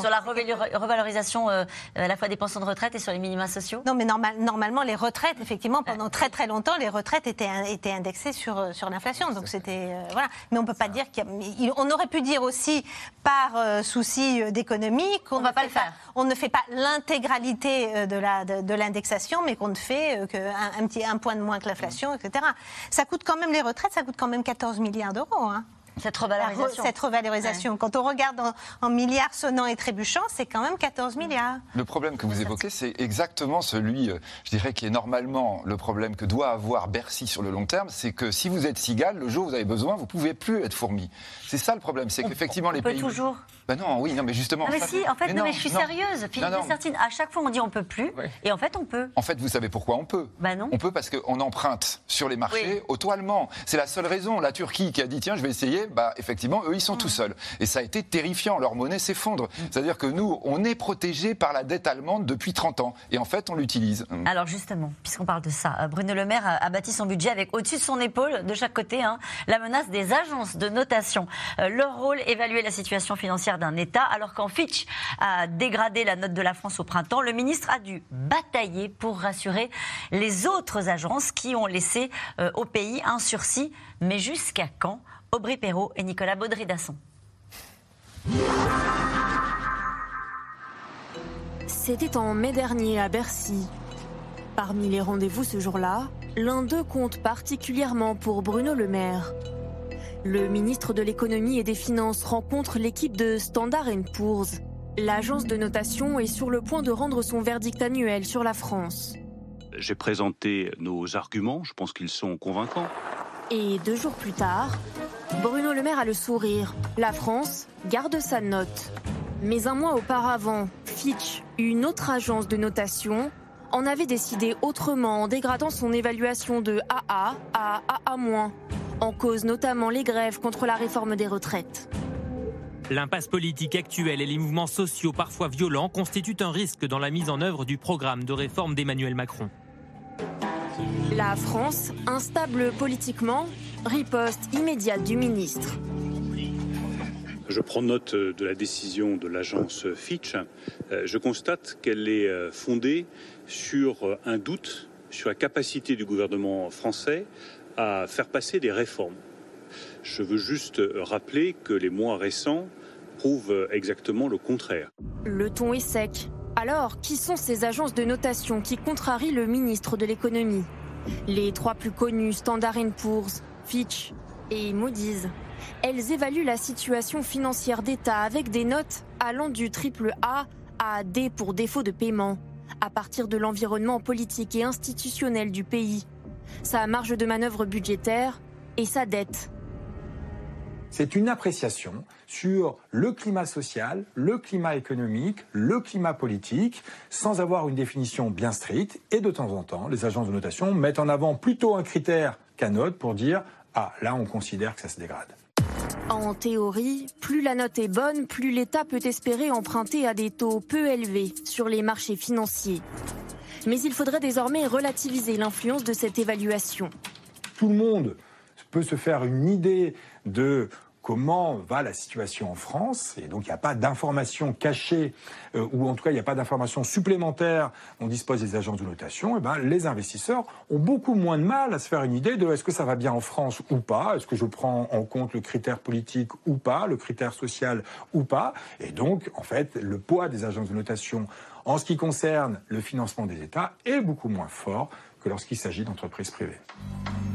Sur la revalorisation euh, à la fois des pensions de retraite et sur les minima sociaux Non, mais normalement, les retraites, effectivement, pendant très très longtemps, les retraites étaient, étaient indexées sur, euh, sur l'inflation. Donc c'était. Euh, voilà. Mais on peut pas dire qu'on aurait pu dire aussi, par souci d'économie, qu'on ne va pas le faire. on ne fait pas l'intégralité de l'indexation, de, mais qu'on ne fait qu'un un petit un point de moins que l'inflation, etc. Ça coûte quand même les retraites, ça coûte quand même 14 milliards d'euros. Hein. Cette revalorisation. Cette revalorisation. Quand on regarde en, milliards sonnants et trébuchants, c'est quand même 14 milliards. Le problème que vous évoquez, c'est exactement celui, euh, je dirais, qui est normalement le problème que doit avoir Bercy sur le long terme, c'est que si vous êtes cigale, le jour où vous avez besoin, vous pouvez plus être fourmi. C'est ça le problème, c'est qu'effectivement les peut pays. toujours. Ben non, oui, non, mais justement. mais si, en fait, non, mais je suis sérieuse. Philippe Dessertine, à chaque fois on dit on peut plus, et en fait on peut. En fait, vous savez pourquoi on peut? Ben non. On peut parce qu'on emprunte sur les marchés oui. auto-allemands. C'est la seule raison. La Turquie qui a dit tiens, je vais essayer Bah, effectivement, eux, ils sont tout seuls. Et ça a été terrifiant. Leur monnaie s'effondre. C'est-à-dire que nous, on est protégés par la dette allemande depuis 30 ans. Et en fait, on l'utilise. Alors justement, puisqu'on parle de ça, euh, Bruno Le Maire a, bâti son budget avec au-dessus de son épaule, de chaque côté, hein, la menace des agences de notation. Euh, leur rôle, évaluer la situation financière d'un État. Alors quand Fitch a dégradé la note de la France au printemps, le ministre a dû batailler pour rassurer les autres agences qui ont laissé euh, au pays un sursis. Mais jusqu'à quand Aubry Perrault et Nicolas Baudry-Dasson. C'était en mai dernier à Bercy. Parmi les rendez-vous ce jour-là, l'un d'eux compte particulièrement pour Bruno Le Maire. Le ministre de l'économie et des finances rencontre l'équipe de Standard Poor's. L'agence de notation est sur le point de rendre son verdict annuel sur la France. J'ai présenté nos arguments, je pense qu'ils sont convaincants. Et deux jours plus tard, Bruno Le Maire a le sourire. La France garde sa note. Mais un mois auparavant, Fitch, une autre agence de notation, en avait décidé autrement en dégradant son évaluation de AA à AA-, en cause notamment les grèves contre la réforme des retraites. L'impasse politique actuelle et les mouvements sociaux parfois violents constituent un risque dans la mise en œuvre du programme de réforme d'Emmanuel Macron. La France, instable politiquement, riposte immédiate du ministre. Je prends note de la décision de l'agence Fitch. Euh, je constate qu'elle est euh, fondée sur euh, un doute sur la capacité du gouvernement français à faire passer des réformes. Je veux juste rappeler que les mois récents prouvent exactement le contraire. Le ton est sec. Alors, qui sont ces agences de notation qui contrarient le ministre de l'économie? Les trois plus connues, Standard Poor's, Fitch et Moody's. Elles évaluent la situation financière d'État avec des notes allant du triple A à D pour défaut de paiement, à partir de l'environnement politique et institutionnel du pays, sa marge de manœuvre budgétaire et sa dette. C'est une appréciation sur le climat social, le climat économique, le climat politique, sans avoir une définition bien stricte. Et de temps en temps, les agences de notation mettent en avant plutôt un critère autre pour dire ah, là, on considère que ça se dégrade. En théorie, plus la note est bonne, plus l'État peut espérer emprunter à des taux peu élevés sur les marchés financiers. Mais il faudrait désormais relativiser l'influence de cette évaluation. Tout le monde peut se faire une idée de comment va la situation en France. Et donc, il n'y a pas d'informations cachées, euh, ou en tout cas, il n'y a pas d'informations supplémentaires. On dispose des agences de notation. Et ben, les investisseurs ont beaucoup moins de mal à se faire une idée de est-ce que ça va bien en France ou pas, est-ce que je prends en compte le critère politique ou pas, le critère social ou pas. Et donc, en fait, le poids des agences de notation en ce qui concerne le financement des États est beaucoup moins fort que lorsqu'il s'agit d'entreprises privées.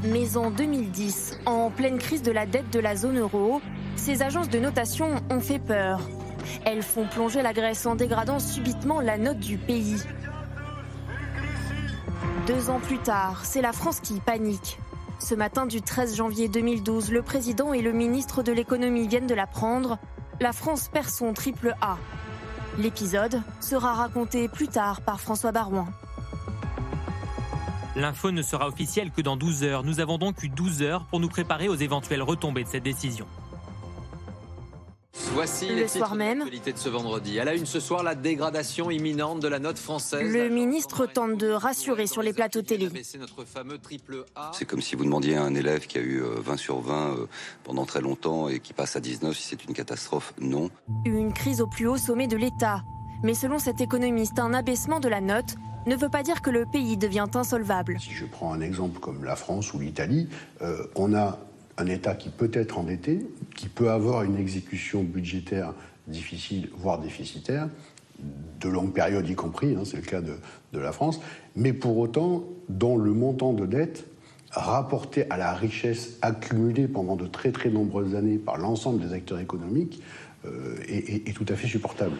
Mais en 2010, en pleine crise de la dette de la zone euro, ces agences de notation ont fait peur. Elles font plonger la Grèce en dégradant subitement la note du pays. Deux ans plus tard, c'est la France qui panique. Ce matin du 13 janvier 2012, le président et le ministre de l'économie viennent de l'apprendre. La France perd son triple A. L'épisode sera raconté plus tard par François Barouin. L'info ne sera officielle que dans 12 heures. Nous avons donc eu 12 heures pour nous préparer aux éventuelles retombées de cette décision. Voici le soir même. de ce vendredi. À la une ce soir, la dégradation imminente de la note française. Le ministre tente de rassurer sur les plateaux télé. C'est comme si vous demandiez à un élève qui a eu 20 euh, sur 20 euh, pendant très longtemps et qui passe à 19 si c'est une catastrophe. Non. Une crise au plus haut sommet de l'État. Mais selon cet économiste, un abaissement de la note ne veut pas dire que le pays devient insolvable. Si je prends un exemple comme la France ou l'Italie, euh, on a un État qui peut être endetté, qui peut avoir une exécution budgétaire difficile, voire déficitaire, de longue période y compris, hein, c'est le cas de, la France, mais pour autant, dont le montant de dette rapporté à la richesse accumulée pendant de très très nombreuses années par l'ensemble des acteurs économiques euh, est, tout à fait supportable.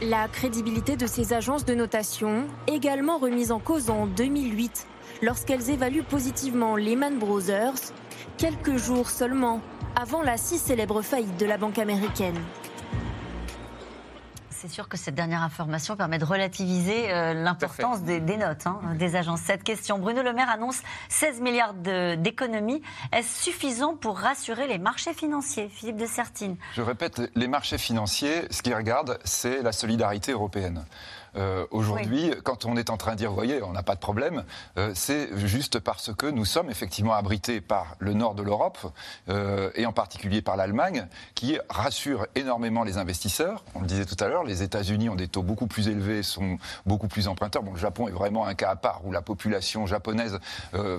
La crédibilité de ces agences de notation, également remise en cause en 2008, lorsqu'elles évaluent positivement Lehman Brothers, quelques jours seulement avant la si célèbre faillite de la banque américaine. C'est sûr que cette dernière information permet de relativiser euh, l'importance des, notes hein, des agences. Cette question, Bruno Le Maire annonce 16 milliards d'économies. Est-ce suffisant pour rassurer les marchés financiers Philippe de Sertine? Je répète, les marchés financiers, ce qu'ils regardent, c'est la solidarité européenne. Euh, aujourd'hui, quand on est en train de dire, vous voyez, on n'a pas de problème, euh, c'est juste parce que nous sommes effectivement abrités par le nord de l'Europe, euh, et en particulier par l'Allemagne, qui rassure énormément les investisseurs. On le disait tout à l'heure, les États-Unis ont des taux beaucoup plus élevés, sont beaucoup plus emprunteurs. Bon, le Japon est vraiment un cas à part où la population japonaise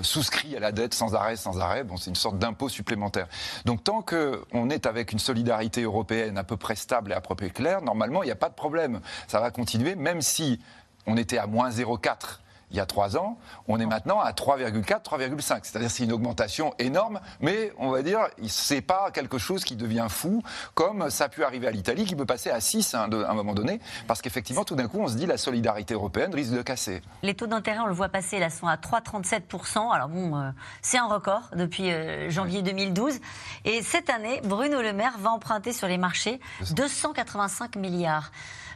souscrit à la dette sans arrêt, sans arrêt. Bon, c'est une sorte d'impôt supplémentaire. Donc tant qu'on est avec une solidarité européenne à peu près stable et à peu près claire, normalement, il n'y a pas de problème. Ça va continuer, même si on était à moins 0,4 il y a trois ans, on est maintenant à 3,4, 3,5. C'est-à-dire c'est une augmentation énorme, mais on va dire, c'est pas quelque chose qui devient fou, comme ça a pu arriver à l'Italie, qui peut passer à 6 à un moment donné, parce qu'effectivement, tout d'un coup, on se dit la solidarité européenne risque de casser. Les taux d'intérêt, on le voit passer, là, sont à 3,37%. Alors bon, euh, c'est un record depuis euh, janvier 2012. Et cette année, Bruno Le Maire va emprunter sur les marchés 285 milliards.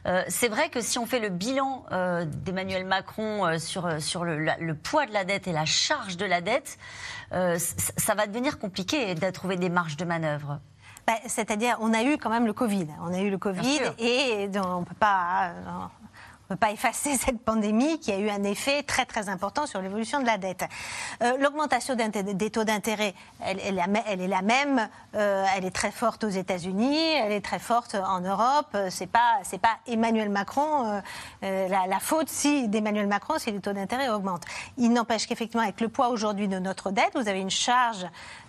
Euh, c'est vrai que si on fait le bilan euh, d'Emmanuel Macron euh, sur, sur le, poids de la dette et la charge de la dette, ça va devenir compliqué de trouver des marges de manœuvre. Bah, c'est-à-dire, on a eu quand même le Covid. On a eu le Covid et on ne peut pas ne peut pas effacer cette pandémie qui a eu un effet très très important sur l'évolution de la dette. Euh, l'augmentation des taux d'intérêt, elle, est la même, euh, elle est très forte aux États-Unis, elle est très forte en Europe. C'est pas pas Emmanuel Macron euh, la, la, faute si d'Emmanuel Macron si les taux d'intérêt augmentent. Il n'empêche qu'effectivement avec le poids aujourd'hui de notre dette, vous avez une charge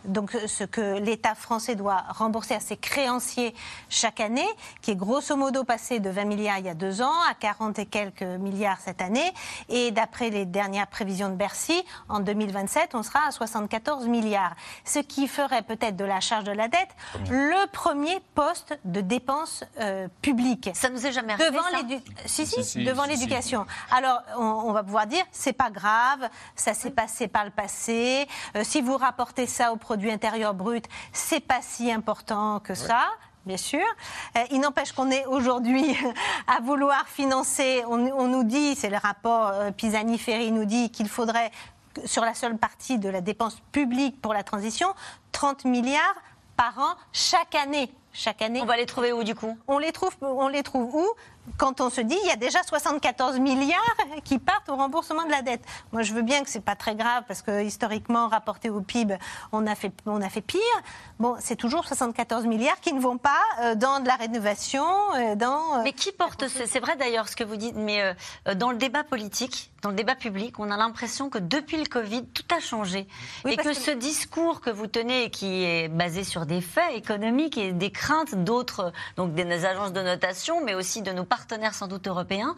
donc ce que l'État français doit rembourser à ses créanciers chaque année, qui est grosso modo passé de 20 milliards il y a deux ans à 40 et quelques milliards cette année. Et d'après les dernières prévisions de Bercy, en 2027, on sera à 74 milliards. Ce qui ferait peut-être de la charge de la dette le premier poste de dépenses euh, publiques. Ça nous est jamais arrivé. Devant si, si, devant l'éducation. Alors, on, va pouvoir dire, c'est pas grave, ça s'est passé par le passé. Euh, si vous rapportez ça au produit intérieur brut, c'est pas si important que ça bien sûr. Euh, il n'empêche qu'on est aujourd'hui à vouloir financer, on, nous dit, c'est le rapport euh, Pisani-Ferry nous dit qu'il faudrait, sur la seule partie de la dépense publique pour la transition, 30 milliards par an chaque année. Chaque année. On va les trouver où du coup? On les trouve, on les trouve où? Quand on se dit il y a déjà 74 milliards qui partent au remboursement de la dette. Moi, je veux bien que c'est pas très grave parce que historiquement, rapporté au PIB, on a fait, on a fait pire. Bon, c'est toujours 74 milliards qui ne vont pas euh, dans de la rénovation, euh, dans. Euh, mais qui porte C'est vrai d'ailleurs ce que vous dites, mais dans le débat politique, dans le débat public, on a l'impression que depuis le Covid, tout a changé et que, ce discours que vous tenez, qui est basé sur des faits économiques et des craintes d'autres, donc des agences de notation, mais aussi de nos partenaires sans doute européens,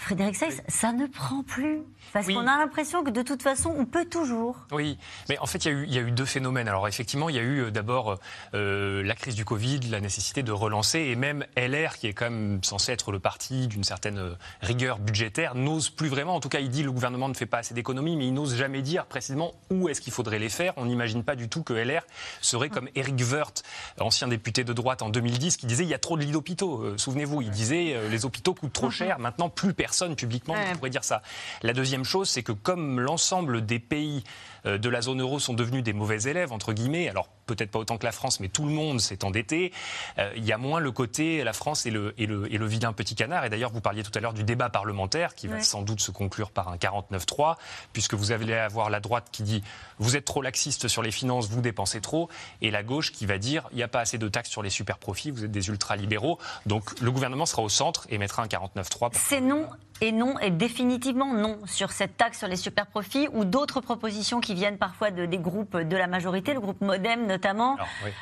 Frédéric Seyss, ça ne prend plus. Parce qu'on a l'impression que de toute façon, on peut toujours. Oui, mais en fait, il y, a eu, deux phénomènes. Alors effectivement, il y a eu euh, d'abord euh, la crise du Covid, la nécessité de relancer, et même LR, qui est quand même censé être le parti d'une certaine euh, rigueur budgétaire, n'ose plus vraiment. En tout cas, il dit le gouvernement ne fait pas assez d'économies, mais il n'ose jamais dire précisément où est-ce qu'il faudrait les faire. On n'imagine pas du tout que LR serait comme Eric Woerth, ancien député de droite en 2010, qui disait il y a trop de lits d'hôpitaux. Souvenez-vous, il disait les hôpitaux coûtent trop cher. Maintenant, plus personne publiquement ne pourrait dire ça. La deuxième chose, c'est que comme l'ensemble des pays de la zone euro sont devenus des mauvais élèves, entre guillemets, alors peut-être pas autant que la France, mais tout le monde s'est endetté, euh, il y a moins le côté la France et le, et le, et le vilain petit canard. Et d'ailleurs, vous parliez tout à l'heure du débat parlementaire qui va sans doute se conclure par un 49-3, puisque vous allez avoir la droite qui dit vous êtes trop laxiste sur les finances, vous dépensez trop, et la gauche qui va dire il n'y a pas assez de taxes sur les super profits, vous êtes des ultra-libéraux. Donc le gouvernement sera au centre et mettra un 49-3. C'est non et non, et définitivement non sur cette taxe sur les super profits ou d'autres propositions qui viennent parfois de, des groupes de la majorité, le groupe Modem notamment,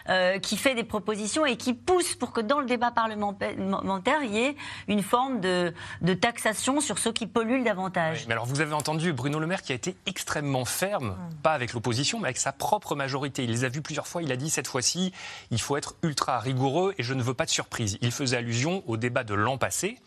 euh, qui fait des propositions et qui pousse pour que dans le débat parlementaire, il y ait une forme de, taxation sur ceux qui polluent davantage. mais alors vous avez entendu Bruno Le Maire qui a été extrêmement ferme, hum. pas avec l'opposition, mais avec sa propre majorité. Il les a vus plusieurs fois, il a dit cette fois-ci, il faut être ultra rigoureux et je ne veux pas de surprise. Il faisait allusion au débat de l'an passé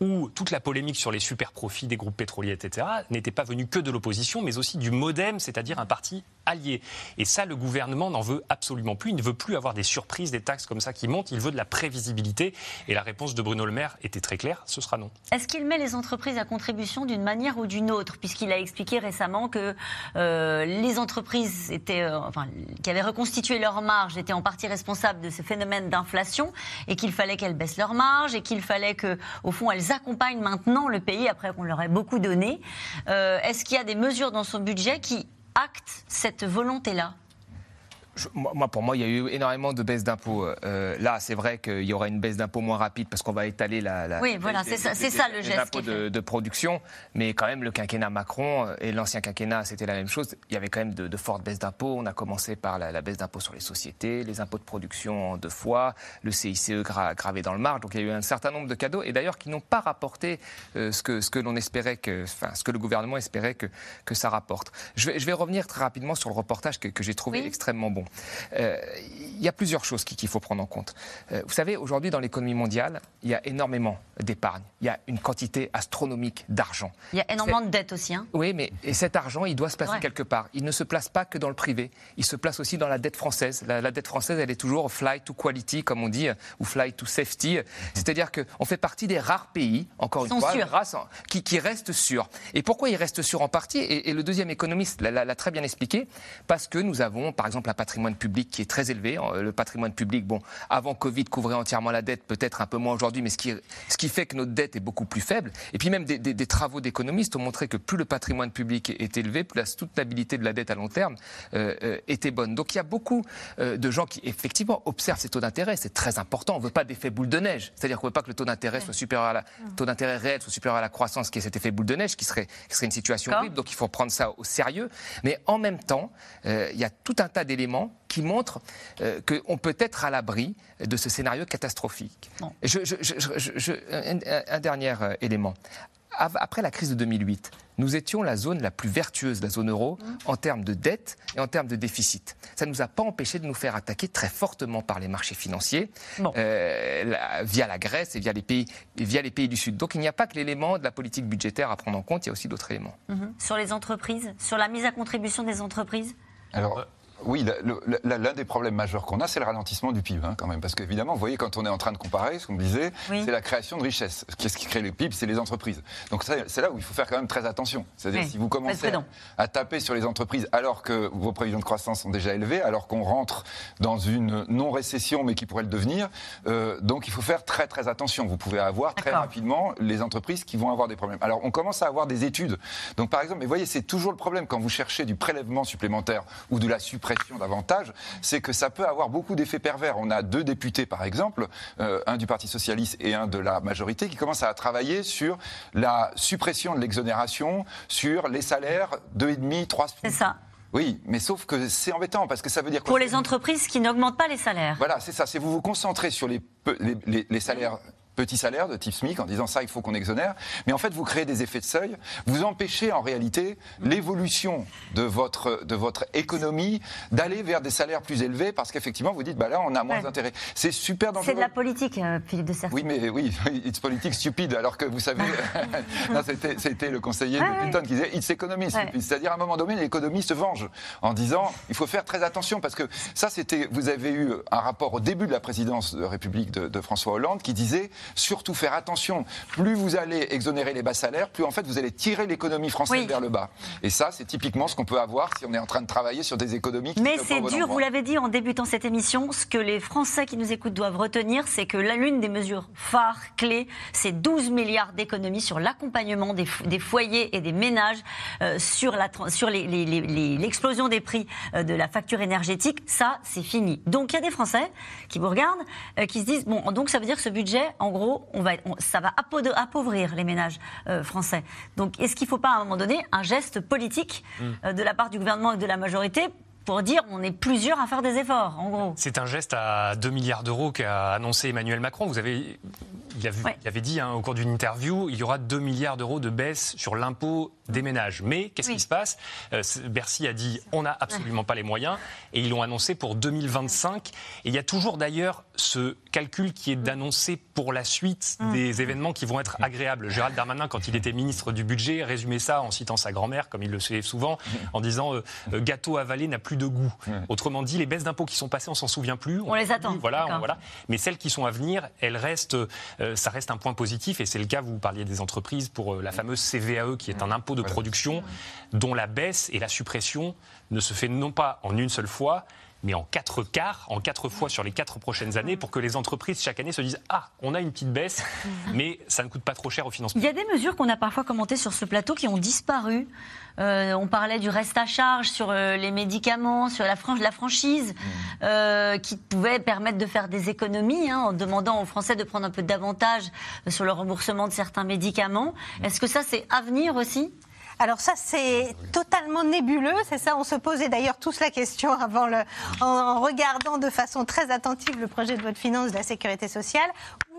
où toute la polémique sur les super profits des groupes pétroliers, etc., n'était pas venue que de l'opposition, mais aussi du MoDem, c'est-à-dire un parti allié. Et ça, le gouvernement n'en veut absolument plus. Il ne veut plus avoir des surprises, des taxes comme ça qui montent. Il veut de la prévisibilité. Et la réponse de Bruno Le Maire était très claire ce sera non. Est-ce qu'il met les entreprises à contribution d'une manière ou d'une autre? Puisqu'il a expliqué récemment que euh, les entreprises étaient, euh, enfin, qui avaient reconstitué leur marge étaient en partie responsables de ce phénomène d'inflation et qu'il fallait qu'elles baissent leur marge et qu'il fallait que, au fond, elles accompagnent maintenant le pays après qu'on leur ait beaucoup donné. Euh, est-ce qu'il y a des mesures dans son budget qui acte cette volonté-là? Moi, pour moi, il y a eu énormément de baisses d'impôts. Euh, là, c'est vrai qu'il y aura une baisse d'impôts moins rapide parce qu'on va étaler la. oui, voilà, c'est ça, ça, le geste. de, de, production. Mais quand même, le quinquennat Macron et l'ancien quinquennat, c'était la même chose. Il y avait quand même de, fortes baisses d'impôts. On a commencé par la, baisse d'impôts sur les sociétés, les impôts de production en deux fois, le CICE gravé dans le marge. Donc il y a eu un certain nombre de cadeaux et d'ailleurs qui n'ont pas rapporté euh, ce que, ce que l'on espérait, que, enfin, ce que le gouvernement espérait que, que ça rapporte. Je vais, je vais revenir très rapidement sur le reportage que, que j'ai trouvé extrêmement bon. Euh, il y a plusieurs choses qu'il faut prendre en compte. Euh, vous savez, aujourd'hui, dans l'économie mondiale, il y a énormément d'épargne. Il y a une quantité astronomique d'argent. Il y a énormément de dettes aussi. Hein. Oui, mais et cet argent, il doit se placer quelque part. Il ne se place pas que dans le privé. Il se place aussi dans la dette française. La, dette française, elle est toujours fly to quality, comme on dit, ou fly to safety. C'est-à-dire qu'on fait partie des rares pays, encore une fois, qui, qui, restent sûrs. Et pourquoi ils restent sûrs en partie? Et, le deuxième économiste l'a très bien expliqué. Parce que nous avons, par exemple, un patrimoine public qui est très élevé. Euh, le patrimoine public, bon, avant Covid, couvrait entièrement la dette, peut-être un peu moins aujourd'hui, mais ce qui, ce qui fait que notre dette est beaucoup plus faible. Et puis même des, travaux d'économistes ont montré que plus le patrimoine public est élevé, plus la soutenabilité de la dette à long terme euh, euh, était bonne. Donc il y a beaucoup de gens qui, effectivement, observent ces taux d'intérêt. C'est très important. On ne veut pas d'effet boule de neige. C'est-à-dire qu'on ne veut pas que le taux d'intérêt soit supérieur à la, taux d'intérêt réel soit supérieur à la croissance, qui est cet effet boule de neige, qui serait, qui serait une situation horrible. Donc il faut prendre ça au sérieux. Mais en même temps, il y a tout un tas d'éléments qui montrent euh, qu'on peut être à l'abri de ce scénario catastrophique. un, dernier euh, élément. Après la crise de 2008, nous étions la zone la plus vertueuse de la zone euro mmh. en termes de dette et en termes de déficit. Ça ne nous a pas empêché de nous faire attaquer très fortement par les marchés financiers, euh, via la Grèce et via les, pays, via les pays du Sud. Donc il n'y a pas que l'élément de la politique budgétaire à prendre en compte, il y a aussi d'autres éléments. Mmh. Sur les entreprises, sur la mise à contribution des entreprises? Alors, oui, l'un des problèmes majeurs qu'on a, c'est le ralentissement du PIB, hein, quand même. Parce qu'évidemment, vous voyez, quand on est en train de comparer, ce qu'on disait, c'est la création de richesse. Qu'est-ce qui crée le PIB C'est les entreprises. Donc c'est là où il faut faire quand même très attention. C'est-à-dire, si vous commencez à, taper sur les entreprises alors que vos prévisions de croissance sont déjà élevées, alors qu'on rentre dans une non-récession, mais qui pourrait le devenir, euh, donc il faut faire très très attention. Vous pouvez avoir très rapidement les entreprises qui vont avoir des problèmes. Alors on commence à avoir des études. Donc par exemple, mais voyez, c'est toujours le problème quand vous cherchez du prélèvement supplémentaire ou de la suppression davantage, c'est que ça peut avoir beaucoup d'effets pervers. On a deux députés, par exemple, euh, un du Parti socialiste et un de la majorité, qui commencent à travailler sur la suppression de l'exonération sur les salaires 2,5, 3 C'est ça. Oui, mais sauf que c'est embêtant parce que ça veut dire pour les entreprises qui n'augmentent pas les salaires. Voilà, c'est ça. C'est vous vous concentrez sur les, les, les salaires petit salaire de type SMIC en disant ça, il faut qu'on exonère. Mais en fait, vous créez des effets de seuil. Vous empêchez en réalité l'évolution de votre, de votre économie d'aller vers des salaires plus élevés parce qu'effectivement, vous dites, bah là, on a moins d'intérêt. C'est super dangereux. C'est de la politique, euh, Philippe de Serre. Oui, mais oui, it's politique stupide. Alors que vous savez, c'était le conseiller de Clinton qui disait, it's economy stupide. C'est-à-dire, à un moment donné, l'économie se venge en disant, il faut faire très attention parce que ça, c'était, vous avez eu un rapport au début de la présidence de République de, de François Hollande qui disait, surtout faire attention. Plus vous allez exonérer les bas salaires, plus en fait vous allez tirer l'économie française vers le bas. Et ça, c'est typiquement ce qu'on peut avoir si on est en train de travailler sur des économies. Qui Mais c'est dur, vous l'avez dit en débutant cette émission, ce que les Français qui nous écoutent doivent retenir, c'est que l'une des mesures phares, clés, c'est 12 milliards d'économies sur l'accompagnement des, foyers et des ménages, euh, sur l'explosion les, des prix euh, de la facture énergétique. Ça, c'est fini. Donc il y a des Français qui vous regardent, euh, qui se disent, bon, donc ça veut dire que ce budget, en gros, on va, ça va appauvrir les ménages euh, français. Donc, est-ce qu'il ne faut pas à un moment donné un geste politique mm. euh, de la part du gouvernement et de la majorité pour dire on est plusieurs à faire des efforts, en gros. C'est un geste à 2 milliards d'euros qu'a annoncé Emmanuel Macron. Vous avez il, avait dit hein, au cours d'une interview, il y aura 2 milliards d'euros de baisse sur l'impôt des ménages. Mais qu'est-ce qui se passe? Euh, Bercy a dit on n'a absolument pas les moyens et ils l'ont annoncé pour 2025. Et il y a toujours d'ailleurs ce calcul qui est d'annoncer pour la suite mm. des événements qui vont être agréables. Gérald Darmanin, quand il était ministre du budget, résumait ça en citant sa grand-mère, comme il le fait souvent, mm. en disant euh, euh, gâteau avalé n'a plus de goût. Autrement dit, les baisses d'impôts qui sont passées, on s'en souvient plus. On, les attend. voilà, voilà. Mais celles qui sont à venir, elles restent, ça reste un point positif. Et c'est le cas, vous parliez des entreprises, pour la fameuse CVAE, qui est un impôt de production dont la baisse et la suppression ne se fait non pas en une seule fois, mais en quatre quarts, en quatre fois sur les quatre prochaines années, pour que les entreprises chaque année se disent Ah, on a une petite baisse, mais ça ne coûte pas trop cher au financement. Il y a des mesures qu'on a parfois commentées sur ce plateau qui ont disparu. Euh, on parlait du reste à charge sur euh, les médicaments, sur la, la franchise, mmh. euh, qui pouvait permettre de faire des économies hein, en demandant aux Français de prendre un peu davantage sur le remboursement de certains médicaments. Mmh. Est-ce que ça, c'est à venir aussi? Alors ça, c'est totalement nébuleux. C'est ça, on se posait d'ailleurs tous la question avant le, en, regardant de façon très attentive le projet de loi de finances de la sécurité sociale.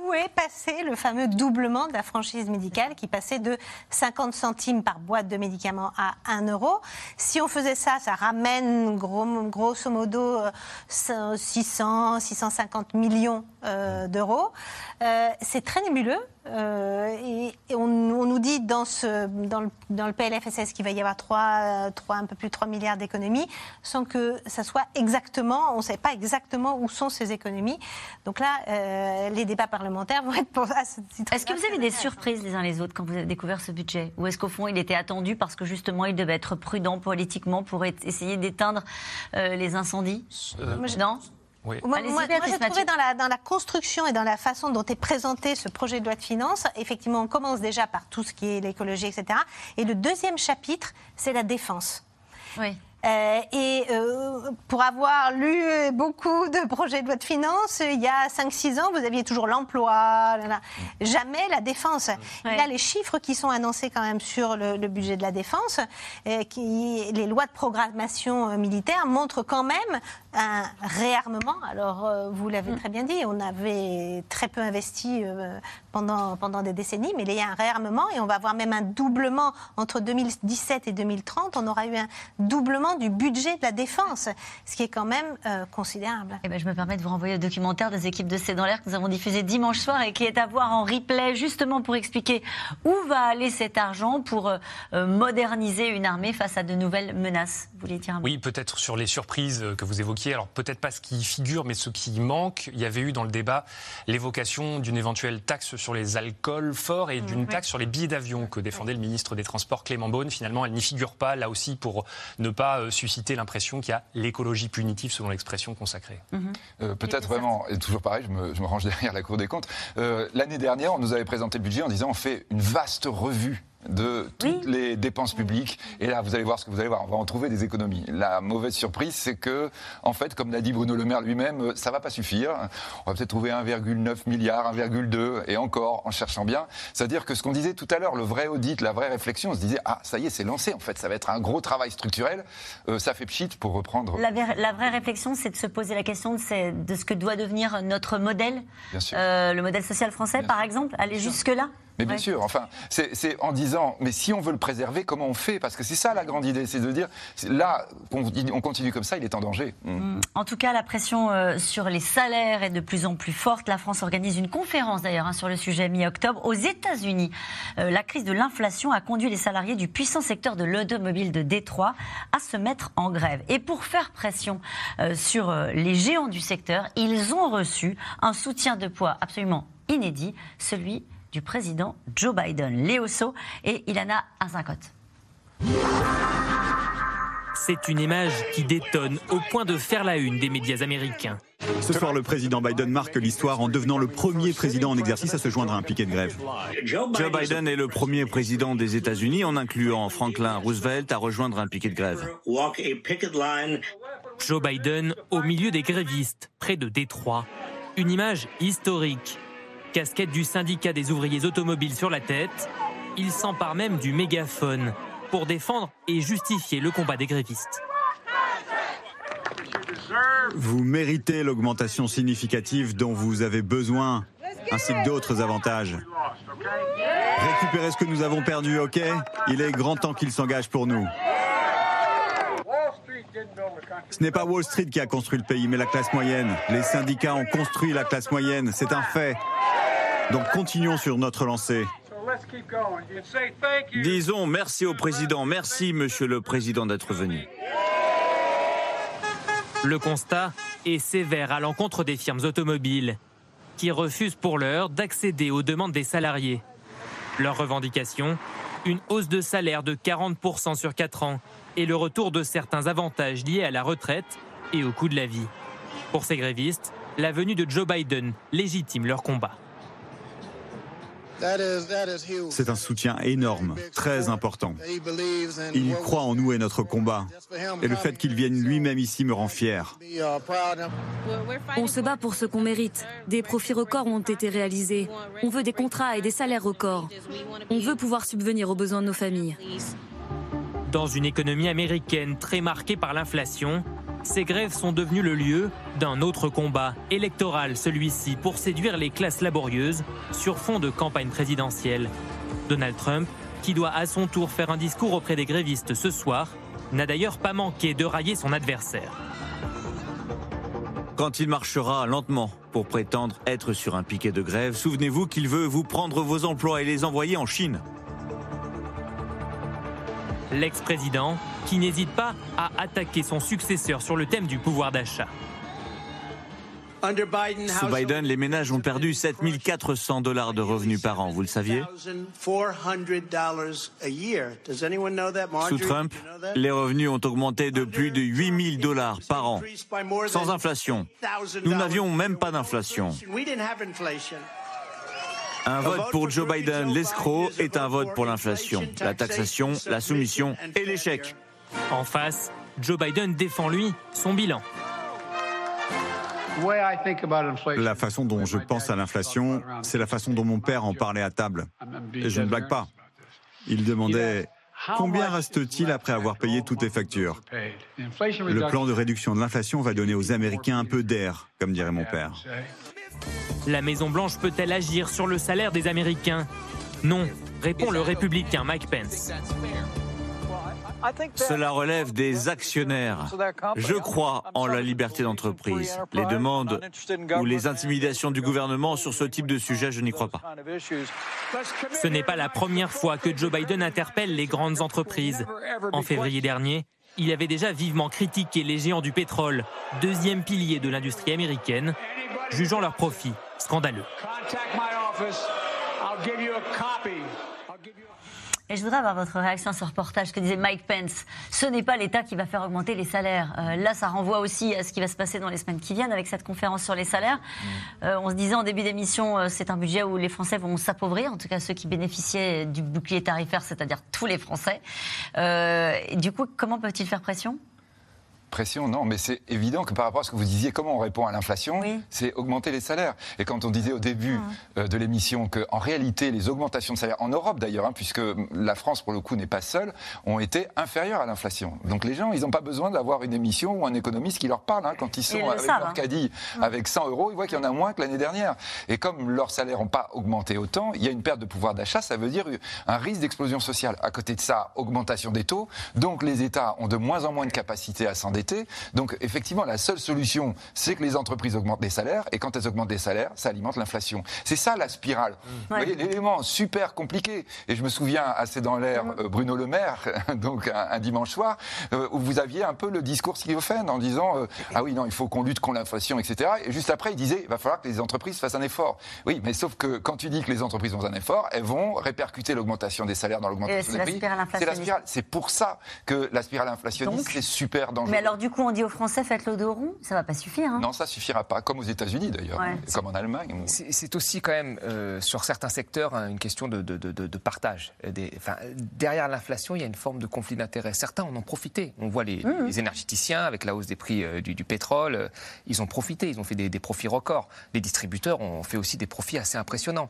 Où est passé le fameux doublement de la franchise médicale qui passait de 50 centimes par boîte de médicaments à 1 euro? Si on faisait ça, ça ramène grosso modo 600, euh, 650 millions euh, d'euros. Euh, c'est très nébuleux. Euh, et, on, nous dit dans, ce, dans, le, dans le PLFSS qu'il va y avoir 3, 3, un peu plus de 3 milliards d'économies, sans que ça soit exactement, on ne sait pas exactement où sont ces économies. Donc là, euh, les débats parlementaires vont être pour ça. Est-ce que vous avez des surprises les uns les autres quand vous avez découvert ce budget? Ou est-ce qu'au fond, il était attendu parce que justement, il devait être prudent politiquement pour essayer d'éteindre euh, les incendies? Non? Moi, j'ai trouvé dans la, dans la, construction et dans la façon dont est présenté ce projet de loi de finances, effectivement, on commence déjà par tout ce qui est l'écologie, etc. Et le deuxième chapitre, c'est la défense. Oui. Euh, et euh, pour avoir lu beaucoup de projets de loi de finances, il y a 5-6 ans, vous aviez toujours l'emploi, jamais la défense. Là, les chiffres qui sont annoncés quand même sur le, budget de la défense, euh, qui, les lois de programmation militaire montrent quand même un réarmement. Alors, vous l'avez mm. très bien dit, on avait très peu investi pendant, pendant des décennies, mais il y a un réarmement et on va avoir même un doublement entre 2017 et 2030. On aura eu un doublement du budget de la défense, ce qui est quand même euh, considérable. Eh ben, je me permets de vous renvoyer au documentaire des équipes de C'est dans l'air que nous avons diffusé dimanche soir et qui est à voir en replay justement pour expliquer où va aller cet argent pour euh, euh, moderniser une armée face à de nouvelles menaces. Vous voulez dire Oui, peut-être sur les surprises que vous évoquiez. Alors peut-être pas ce qui figure, mais ce qui manque. Il y avait eu dans le débat l'évocation d'une éventuelle taxe sur les alcools forts et d'une taxe sur les billets d'avion que défendait le ministre des Transports Clément Beaune. Finalement, elle n'y figure pas, là aussi, pour ne pas euh, susciter l'impression qu'il y a l'écologie punitive, selon l'expression consacrée. Mhm. Euh, peut-être vraiment, et toujours pareil, je me, range derrière la Cour des comptes. Euh, l'année dernière, on nous avait présenté le budget en disant on fait une vaste revue de toutes les dépenses publiques. Et là, vous allez voir ce que vous allez voir. On va en trouver des économies. La mauvaise surprise, c'est que, en fait, comme l'a dit Bruno Le Maire lui-même, euh, ça va pas suffire. On va peut-être trouver 1,9 milliard, 1,2 et encore en cherchant bien. C'est-à-dire que ce qu'on disait tout à l'heure, le vrai audit, la vraie réflexion, on se disait ah ça y est, c'est lancé. En fait, ça va être un gros travail structurel. Euh, ça fait pchit pour reprendre. La, la vraie réflexion, c'est de se poser la question de, de, ce que doit devenir notre modèle, euh, le modèle social français, par exemple. Aller jusque là. Mais bien sûr, enfin, c'est en disant, mais si on veut le préserver, comment on fait? Parce que c'est ça la grande idée, c'est de dire, là, on continue comme ça, il est en danger. Mm. Mm. En tout cas, la pression euh, sur les salaires est de plus en plus forte. La France organise une conférence d'ailleurs hein, sur le sujet mi-octobre. Aux États-Unis, euh, la crise de l'inflation a conduit les salariés du puissant secteur de l'automobile de Détroit à se mettre en grève. Et pour faire pression euh, sur les géants du secteur, ils ont reçu un soutien de poids absolument inédit, celui du président Joe Biden. Léo So et Ilana Azinkot. C'est une image qui détonne au point de faire la une des médias américains. Ce soir, le président Biden marque l'histoire en devenant le premier président en exercice à se joindre à un piquet de grève. Joe Biden est le premier président des États-Unis, en incluant Franklin Roosevelt, à rejoindre un piquet de grève. Joe Biden au milieu des grévistes, près de Détroit. Une image historique Casquette du syndicat des ouvriers automobiles sur la tête, il s'empare même du mégaphone pour défendre et justifier le combat des grévistes. Vous méritez l'augmentation significative dont vous avez besoin. ainsi que d'autres avantages. Récupérer ce que nous avons perdu, ok? Il est grand temps qu'il s'engage pour nous. Ce n'est pas Wall Street qui a construit le pays, mais la classe moyenne. Les syndicats ont construit la classe moyenne, c'est un fait. Donc continuons sur notre lancée. Disons merci au président, merci monsieur le président d'être venu. Le constat est sévère à l'encontre des firmes automobiles qui refusent pour l'heure d'accéder aux demandes des salariés. Leur revendication Une hausse de salaire de 40% sur 4 ans et le retour de certains avantages liés à la retraite et au coût de la vie. Pour ces grévistes, la venue de Joe Biden légitime leur combat. C'est un soutien énorme, très important. Il croit en nous et notre combat. Et le fait qu'il vienne lui-même ici me rend fier. On se bat pour ce qu'on mérite. Des profits records ont été réalisés. On veut des contrats et des salaires records. On veut pouvoir subvenir aux besoins de nos familles. Dans une économie américaine très marquée par l'inflation, ces grèves sont devenues le lieu d'un autre combat électoral, celui-ci pour séduire les classes laborieuses sur fond de campagne présidentielle. Donald Trump, qui doit à son tour faire un discours auprès des grévistes ce soir, n'a d'ailleurs pas manqué de railler son adversaire. Quand il marchera lentement pour prétendre être sur un piquet de grève, souvenez-vous qu'il veut vous prendre vos emplois et les envoyer en Chine. L'ex-président qui n'hésite pas à attaquer son successeur sur le thème du pouvoir d'achat. Sous Biden, les ménages ont perdu 7400 dollars de revenus par an, vous le saviez Sous Trump, les revenus ont augmenté de plus de 8000 dollars par an, sans inflation. Nous n'avions même pas d'inflation. Un vote pour Joe Biden, l'escroc, est un vote pour l'inflation, la taxation, la soumission et l'échec. En face, Joe Biden défend, lui, son bilan. La façon dont je pense à l'inflation, c'est la façon dont mon père en parlait à table. Et je ne blague pas. Il demandait Combien reste-t-il après avoir payé toutes les factures? Le plan de réduction de l'inflation va donner aux Américains un peu d'air, comme dirait mon père. La Maison-Blanche peut-elle agir sur le salaire des Américains? Non, répond le républicain Mike Pence. Cela relève des actionnaires. Je crois en la liberté d'entreprise. Les demandes ou les intimidations du gouvernement sur ce type de sujet, je n'y crois pas. Ce n'est pas la première fois que Joe Biden interpelle les grandes entreprises. En février dernier, il avait déjà vivement critiqué les géants du pétrole, deuxième pilier de l'industrie américaine, jugeant leurs profits scandaleux. Et je voudrais avoir votre réaction sur ce reportage que disait Mike Pence. Ce n'est pas l'État qui va faire augmenter les salaires. Euh, là, ça renvoie aussi à ce qui va se passer dans les semaines qui viennent avec cette conférence sur les salaires. Mm. Euh, on se disait en début d'émission, euh, c'est un budget où les Français vont s'appauvrir, en tout cas ceux qui bénéficiaient du bouclier tarifaire, c'est-à-dire tous les Français. du coup, comment peuvent-ils faire pression? Pression, non, mais c'est évident que par rapport à ce que vous disiez, comment on répond à l'inflation, c'est augmenter les salaires. Et quand on disait au début ah. euh, de l'émission qu'en réalité, les augmentations de salaires, en Europe d'ailleurs, hein, puisque la France, pour le coup, n'est pas seule, ont été inférieures à l'inflation. Donc les gens, ils n'ont pas besoin d'avoir une émission ou un économiste qui leur parle. Hein, quand ils sont avec leur hein. caddie avec 100 euros, ils voient qu'il y en a moins que l'année dernière. Et comme leurs salaires n'ont pas augmenté autant, il y a une perte de pouvoir d'achat, ça veut dire un risque d'explosion sociale. À côté de ça, augmentation des taux. Donc les États ont de moins en moins de capacité à s'endetter donc effectivement, la seule solution, c'est que les entreprises augmentent les salaires, et quand elles augmentent les salaires, ça alimente l'inflation. C'est ça la spirale. Vous voyez, l'élément super compliqué. Et je me souviens assez dans l'air mm. euh, Bruno Le Maire, donc un, dimanche soir, euh, où vous aviez un peu le discours schizophrène en disant euh, ah oui non, il faut qu'on lutte contre l'inflation, etc. Et juste après, il disait il va falloir que les entreprises fassent un effort. Oui, mais sauf que quand tu dis que les entreprises font un effort, elles vont répercuter l'augmentation des salaires dans l'augmentation des prix. C'est la spirale. C'est pour ça que la spirale inflationniste c'est super dangereux du coup, on dit aux Français faites le dos rond, ça va pas suffire. Hein. non, ça suffira pas, comme aux États-Unis d'ailleurs, comme en Allemagne. C'est aussi quand même euh, sur certains secteurs hein, une question de, de, partage. Des, enfin, derrière l'inflation, il y a une forme de conflit d'intérêts. Certains en ont profité. On voit les, mmh. énergéticiens avec la hausse des prix euh, du, pétrole, euh, ils ont profité, ils ont fait des, profits records. Les distributeurs ont fait aussi des profits assez impressionnants.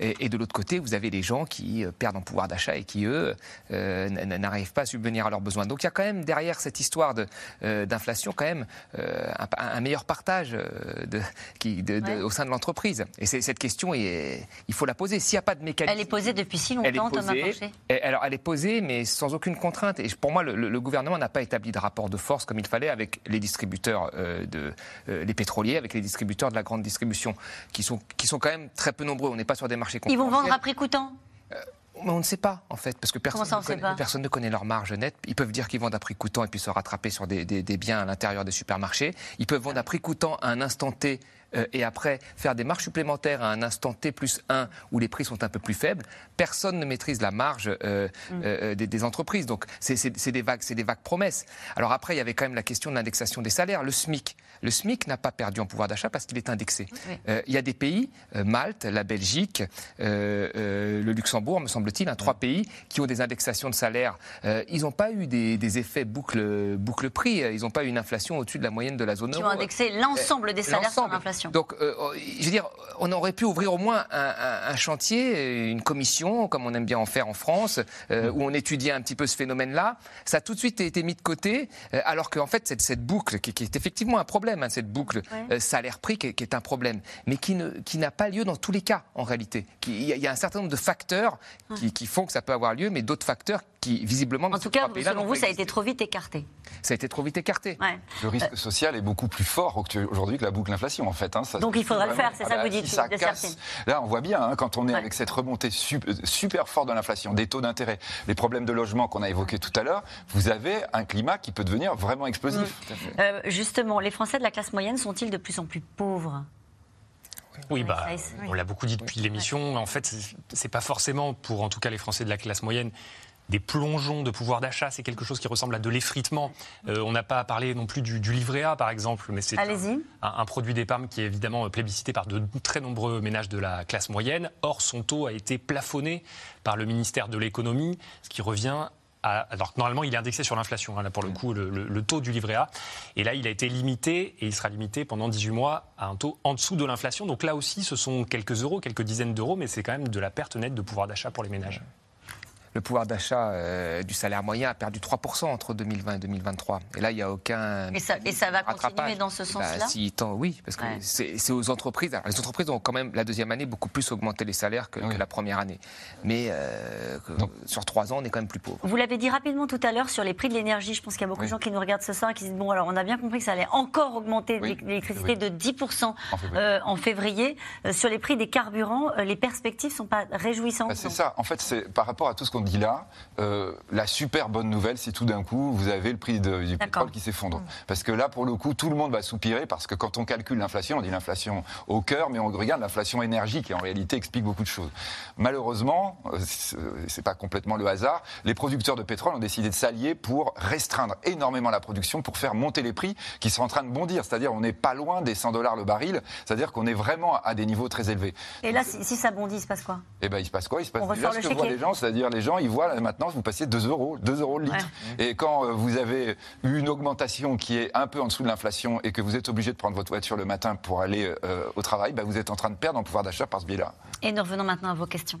Et, de l'autre côté, vous avez les gens qui perdent en pouvoir d'achat et qui eux n'arrivent pas à subvenir à leurs besoins. Donc il y a quand même derrière cette histoire de d'inflation quand même un, meilleur partage de, qui, au sein de l'entreprise. Et cette question, il faut la poser. S'il n'y a pas de mécanisme... Elle est posée depuis si longtemps, Thomas Porcher Alors, elle est posée, mais sans aucune contrainte. Et pour moi, le, gouvernement n'a pas établi de rapport de force comme il fallait avec les distributeurs, de, les pétroliers, avec les distributeurs de la grande distribution, qui sont, qui sont quand même très peu nombreux. On n'est pas sur des marchés Ils vont vendre à prix coûtant? On ne sait pas, en fait, parce que personne, ne connaît, personne ne connaît leur marge nette. Ils peuvent dire qu'ils vendent à prix coûtant et puis se rattraper sur des, des biens à l'intérieur des supermarchés. Ils peuvent vendre à prix coûtant à un instant T euh, et après faire des marges supplémentaires à un instant T plus 1 où les prix sont un peu plus faibles, personne ne maîtrise la marge euh, mm. euh, des, entreprises. Donc c'est des vagues, c'est des vagues promesses. Alors après, il y avait quand même la question de l'indexation des salaires. Le SMIC, le SMIC n'a pas perdu en pouvoir d'achat parce qu'il est indexé. il y a des pays, Malte, la Belgique, le Luxembourg, me semble-t-il, un trois pays qui ont des indexations de salaires. ils n'ont pas eu des, effets boucle, boucle prix. Ils n'ont pas eu une inflation au-dessus de la moyenne de la zone euro. Qui ont indexé l'ensemble des salaires sur l'inflation. Donc, euh, oh, je veux dire, on aurait pu ouvrir au moins un, chantier, une commission, comme on aime bien en faire en France, euh, où on étudiait un petit peu ce phénomène-là. Ça a tout de suite été mis de côté, euh, alors qu'en fait, cette, cette boucle, qui, est effectivement un problème, hein, cette boucle salaire-prix, qui, est un problème, mais qui, ne, qui n'a pas lieu dans tous les cas, en réalité. Il y, a un certain nombre de facteurs qui, qui font que ça peut avoir lieu, mais d'autres facteurs qui visiblement en tout cas, selon vous, ça a été trop vite écarté. Ça a été trop vite écarté. Le risque social est beaucoup plus fort aujourd'hui que la boucle inflation, en fait. Hein. Donc il faudra le faire, c'est ça que vous dites. Ça casse. Là, on voit bien, hein, quand on est avec cette remontée super forte de l'inflation, des taux d'intérêt, les problèmes de logement qu'on a évoqués tout à l'heure, vous avez un climat qui peut devenir vraiment explosif. Mm. Euh, justement, les Français de la classe moyenne sont-ils de plus en plus pauvres? Oui, bah, on l'a beaucoup dit depuis l'émission. En fait, c'est pas forcément pour, en tout cas, les Français de la classe moyenne, des plongeons de pouvoir d'achat. C'est quelque chose qui ressemble à de l'effritement. Euh, on n'a pas parlé non plus du, livret A, par exemple, mais c'est un, produit d'épargne qui est évidemment plébiscité par de très nombreux ménages de la classe moyenne. Or, son taux a été plafonné par le ministère de l'économie, ce qui revient à, alors normalement il est indexé sur l'inflation, hein, là pour le coup le, taux du livret A, et là il a été limité et il sera limité pendant 18 mois à un taux en dessous de l'inflation. Donc là aussi ce sont quelques euros, quelques dizaines d'euros, mais c'est quand même de la perte nette de pouvoir d'achat pour les ménages le pouvoir d'achat euh, du salaire moyen a perdu 3% entre 2020 et 2023. Et là, il n'y a aucun. Et ça, et ça va continuer dans ce bah, sens-là si, Oui, parce que c'est aux entreprises. les entreprises ont quand même, la deuxième année, beaucoup plus augmenté les salaires que, la première année. Mais euh, sur trois ans, on est quand même plus pauvre. Vous l'avez dit rapidement tout à l'heure sur les prix de l'énergie. Je pense qu'il y a beaucoup de gens qui nous regardent ce soir et qui disent Bon, alors, on a bien compris que ça allait encore augmenter l'électricité de 10% en février. Euh, sur les prix des carburants, les perspectives ne sont pas réjouissantes. Bah, c'est ça. En fait, c'est par rapport à tout ce qu'on dit là, euh, la super bonne nouvelle, c'est tout d'un coup, vous avez le prix du pétrole qui s'effondre. Mm. Parce que là, pour le coup, tout le monde va soupirer parce que quand on calcule l'inflation, on dit l'inflation au cœur, mais on regarde l'inflation énergie qui en réalité explique beaucoup de choses. Malheureusement, euh, c'est pas complètement le hasard, les producteurs de pétrole ont décidé de s'allier pour restreindre énormément la production, pour faire monter les prix qui sont en train de bondir. C'est-à-dire, on n'est pas loin des 100 dollars le baril. C'est-à-dire qu'on est vraiment à des niveaux très élevés. Et là, si, ça bondit, il se passe quoi? Eh ben, il se passe quoi? Il se passe déjà ce que voient les gens, c'est-à-dire les gens, ils voient maintenant, vous passez 2 euros, 2 euros le litre. Et quand euh, vous avez eu une augmentation qui est un peu en dessous de l'inflation et que vous êtes obligé de prendre votre voiture le matin pour aller euh, au travail, bah, vous êtes en train de perdre en pouvoir d'achat par ce biais-là. Et nous revenons maintenant à vos questions.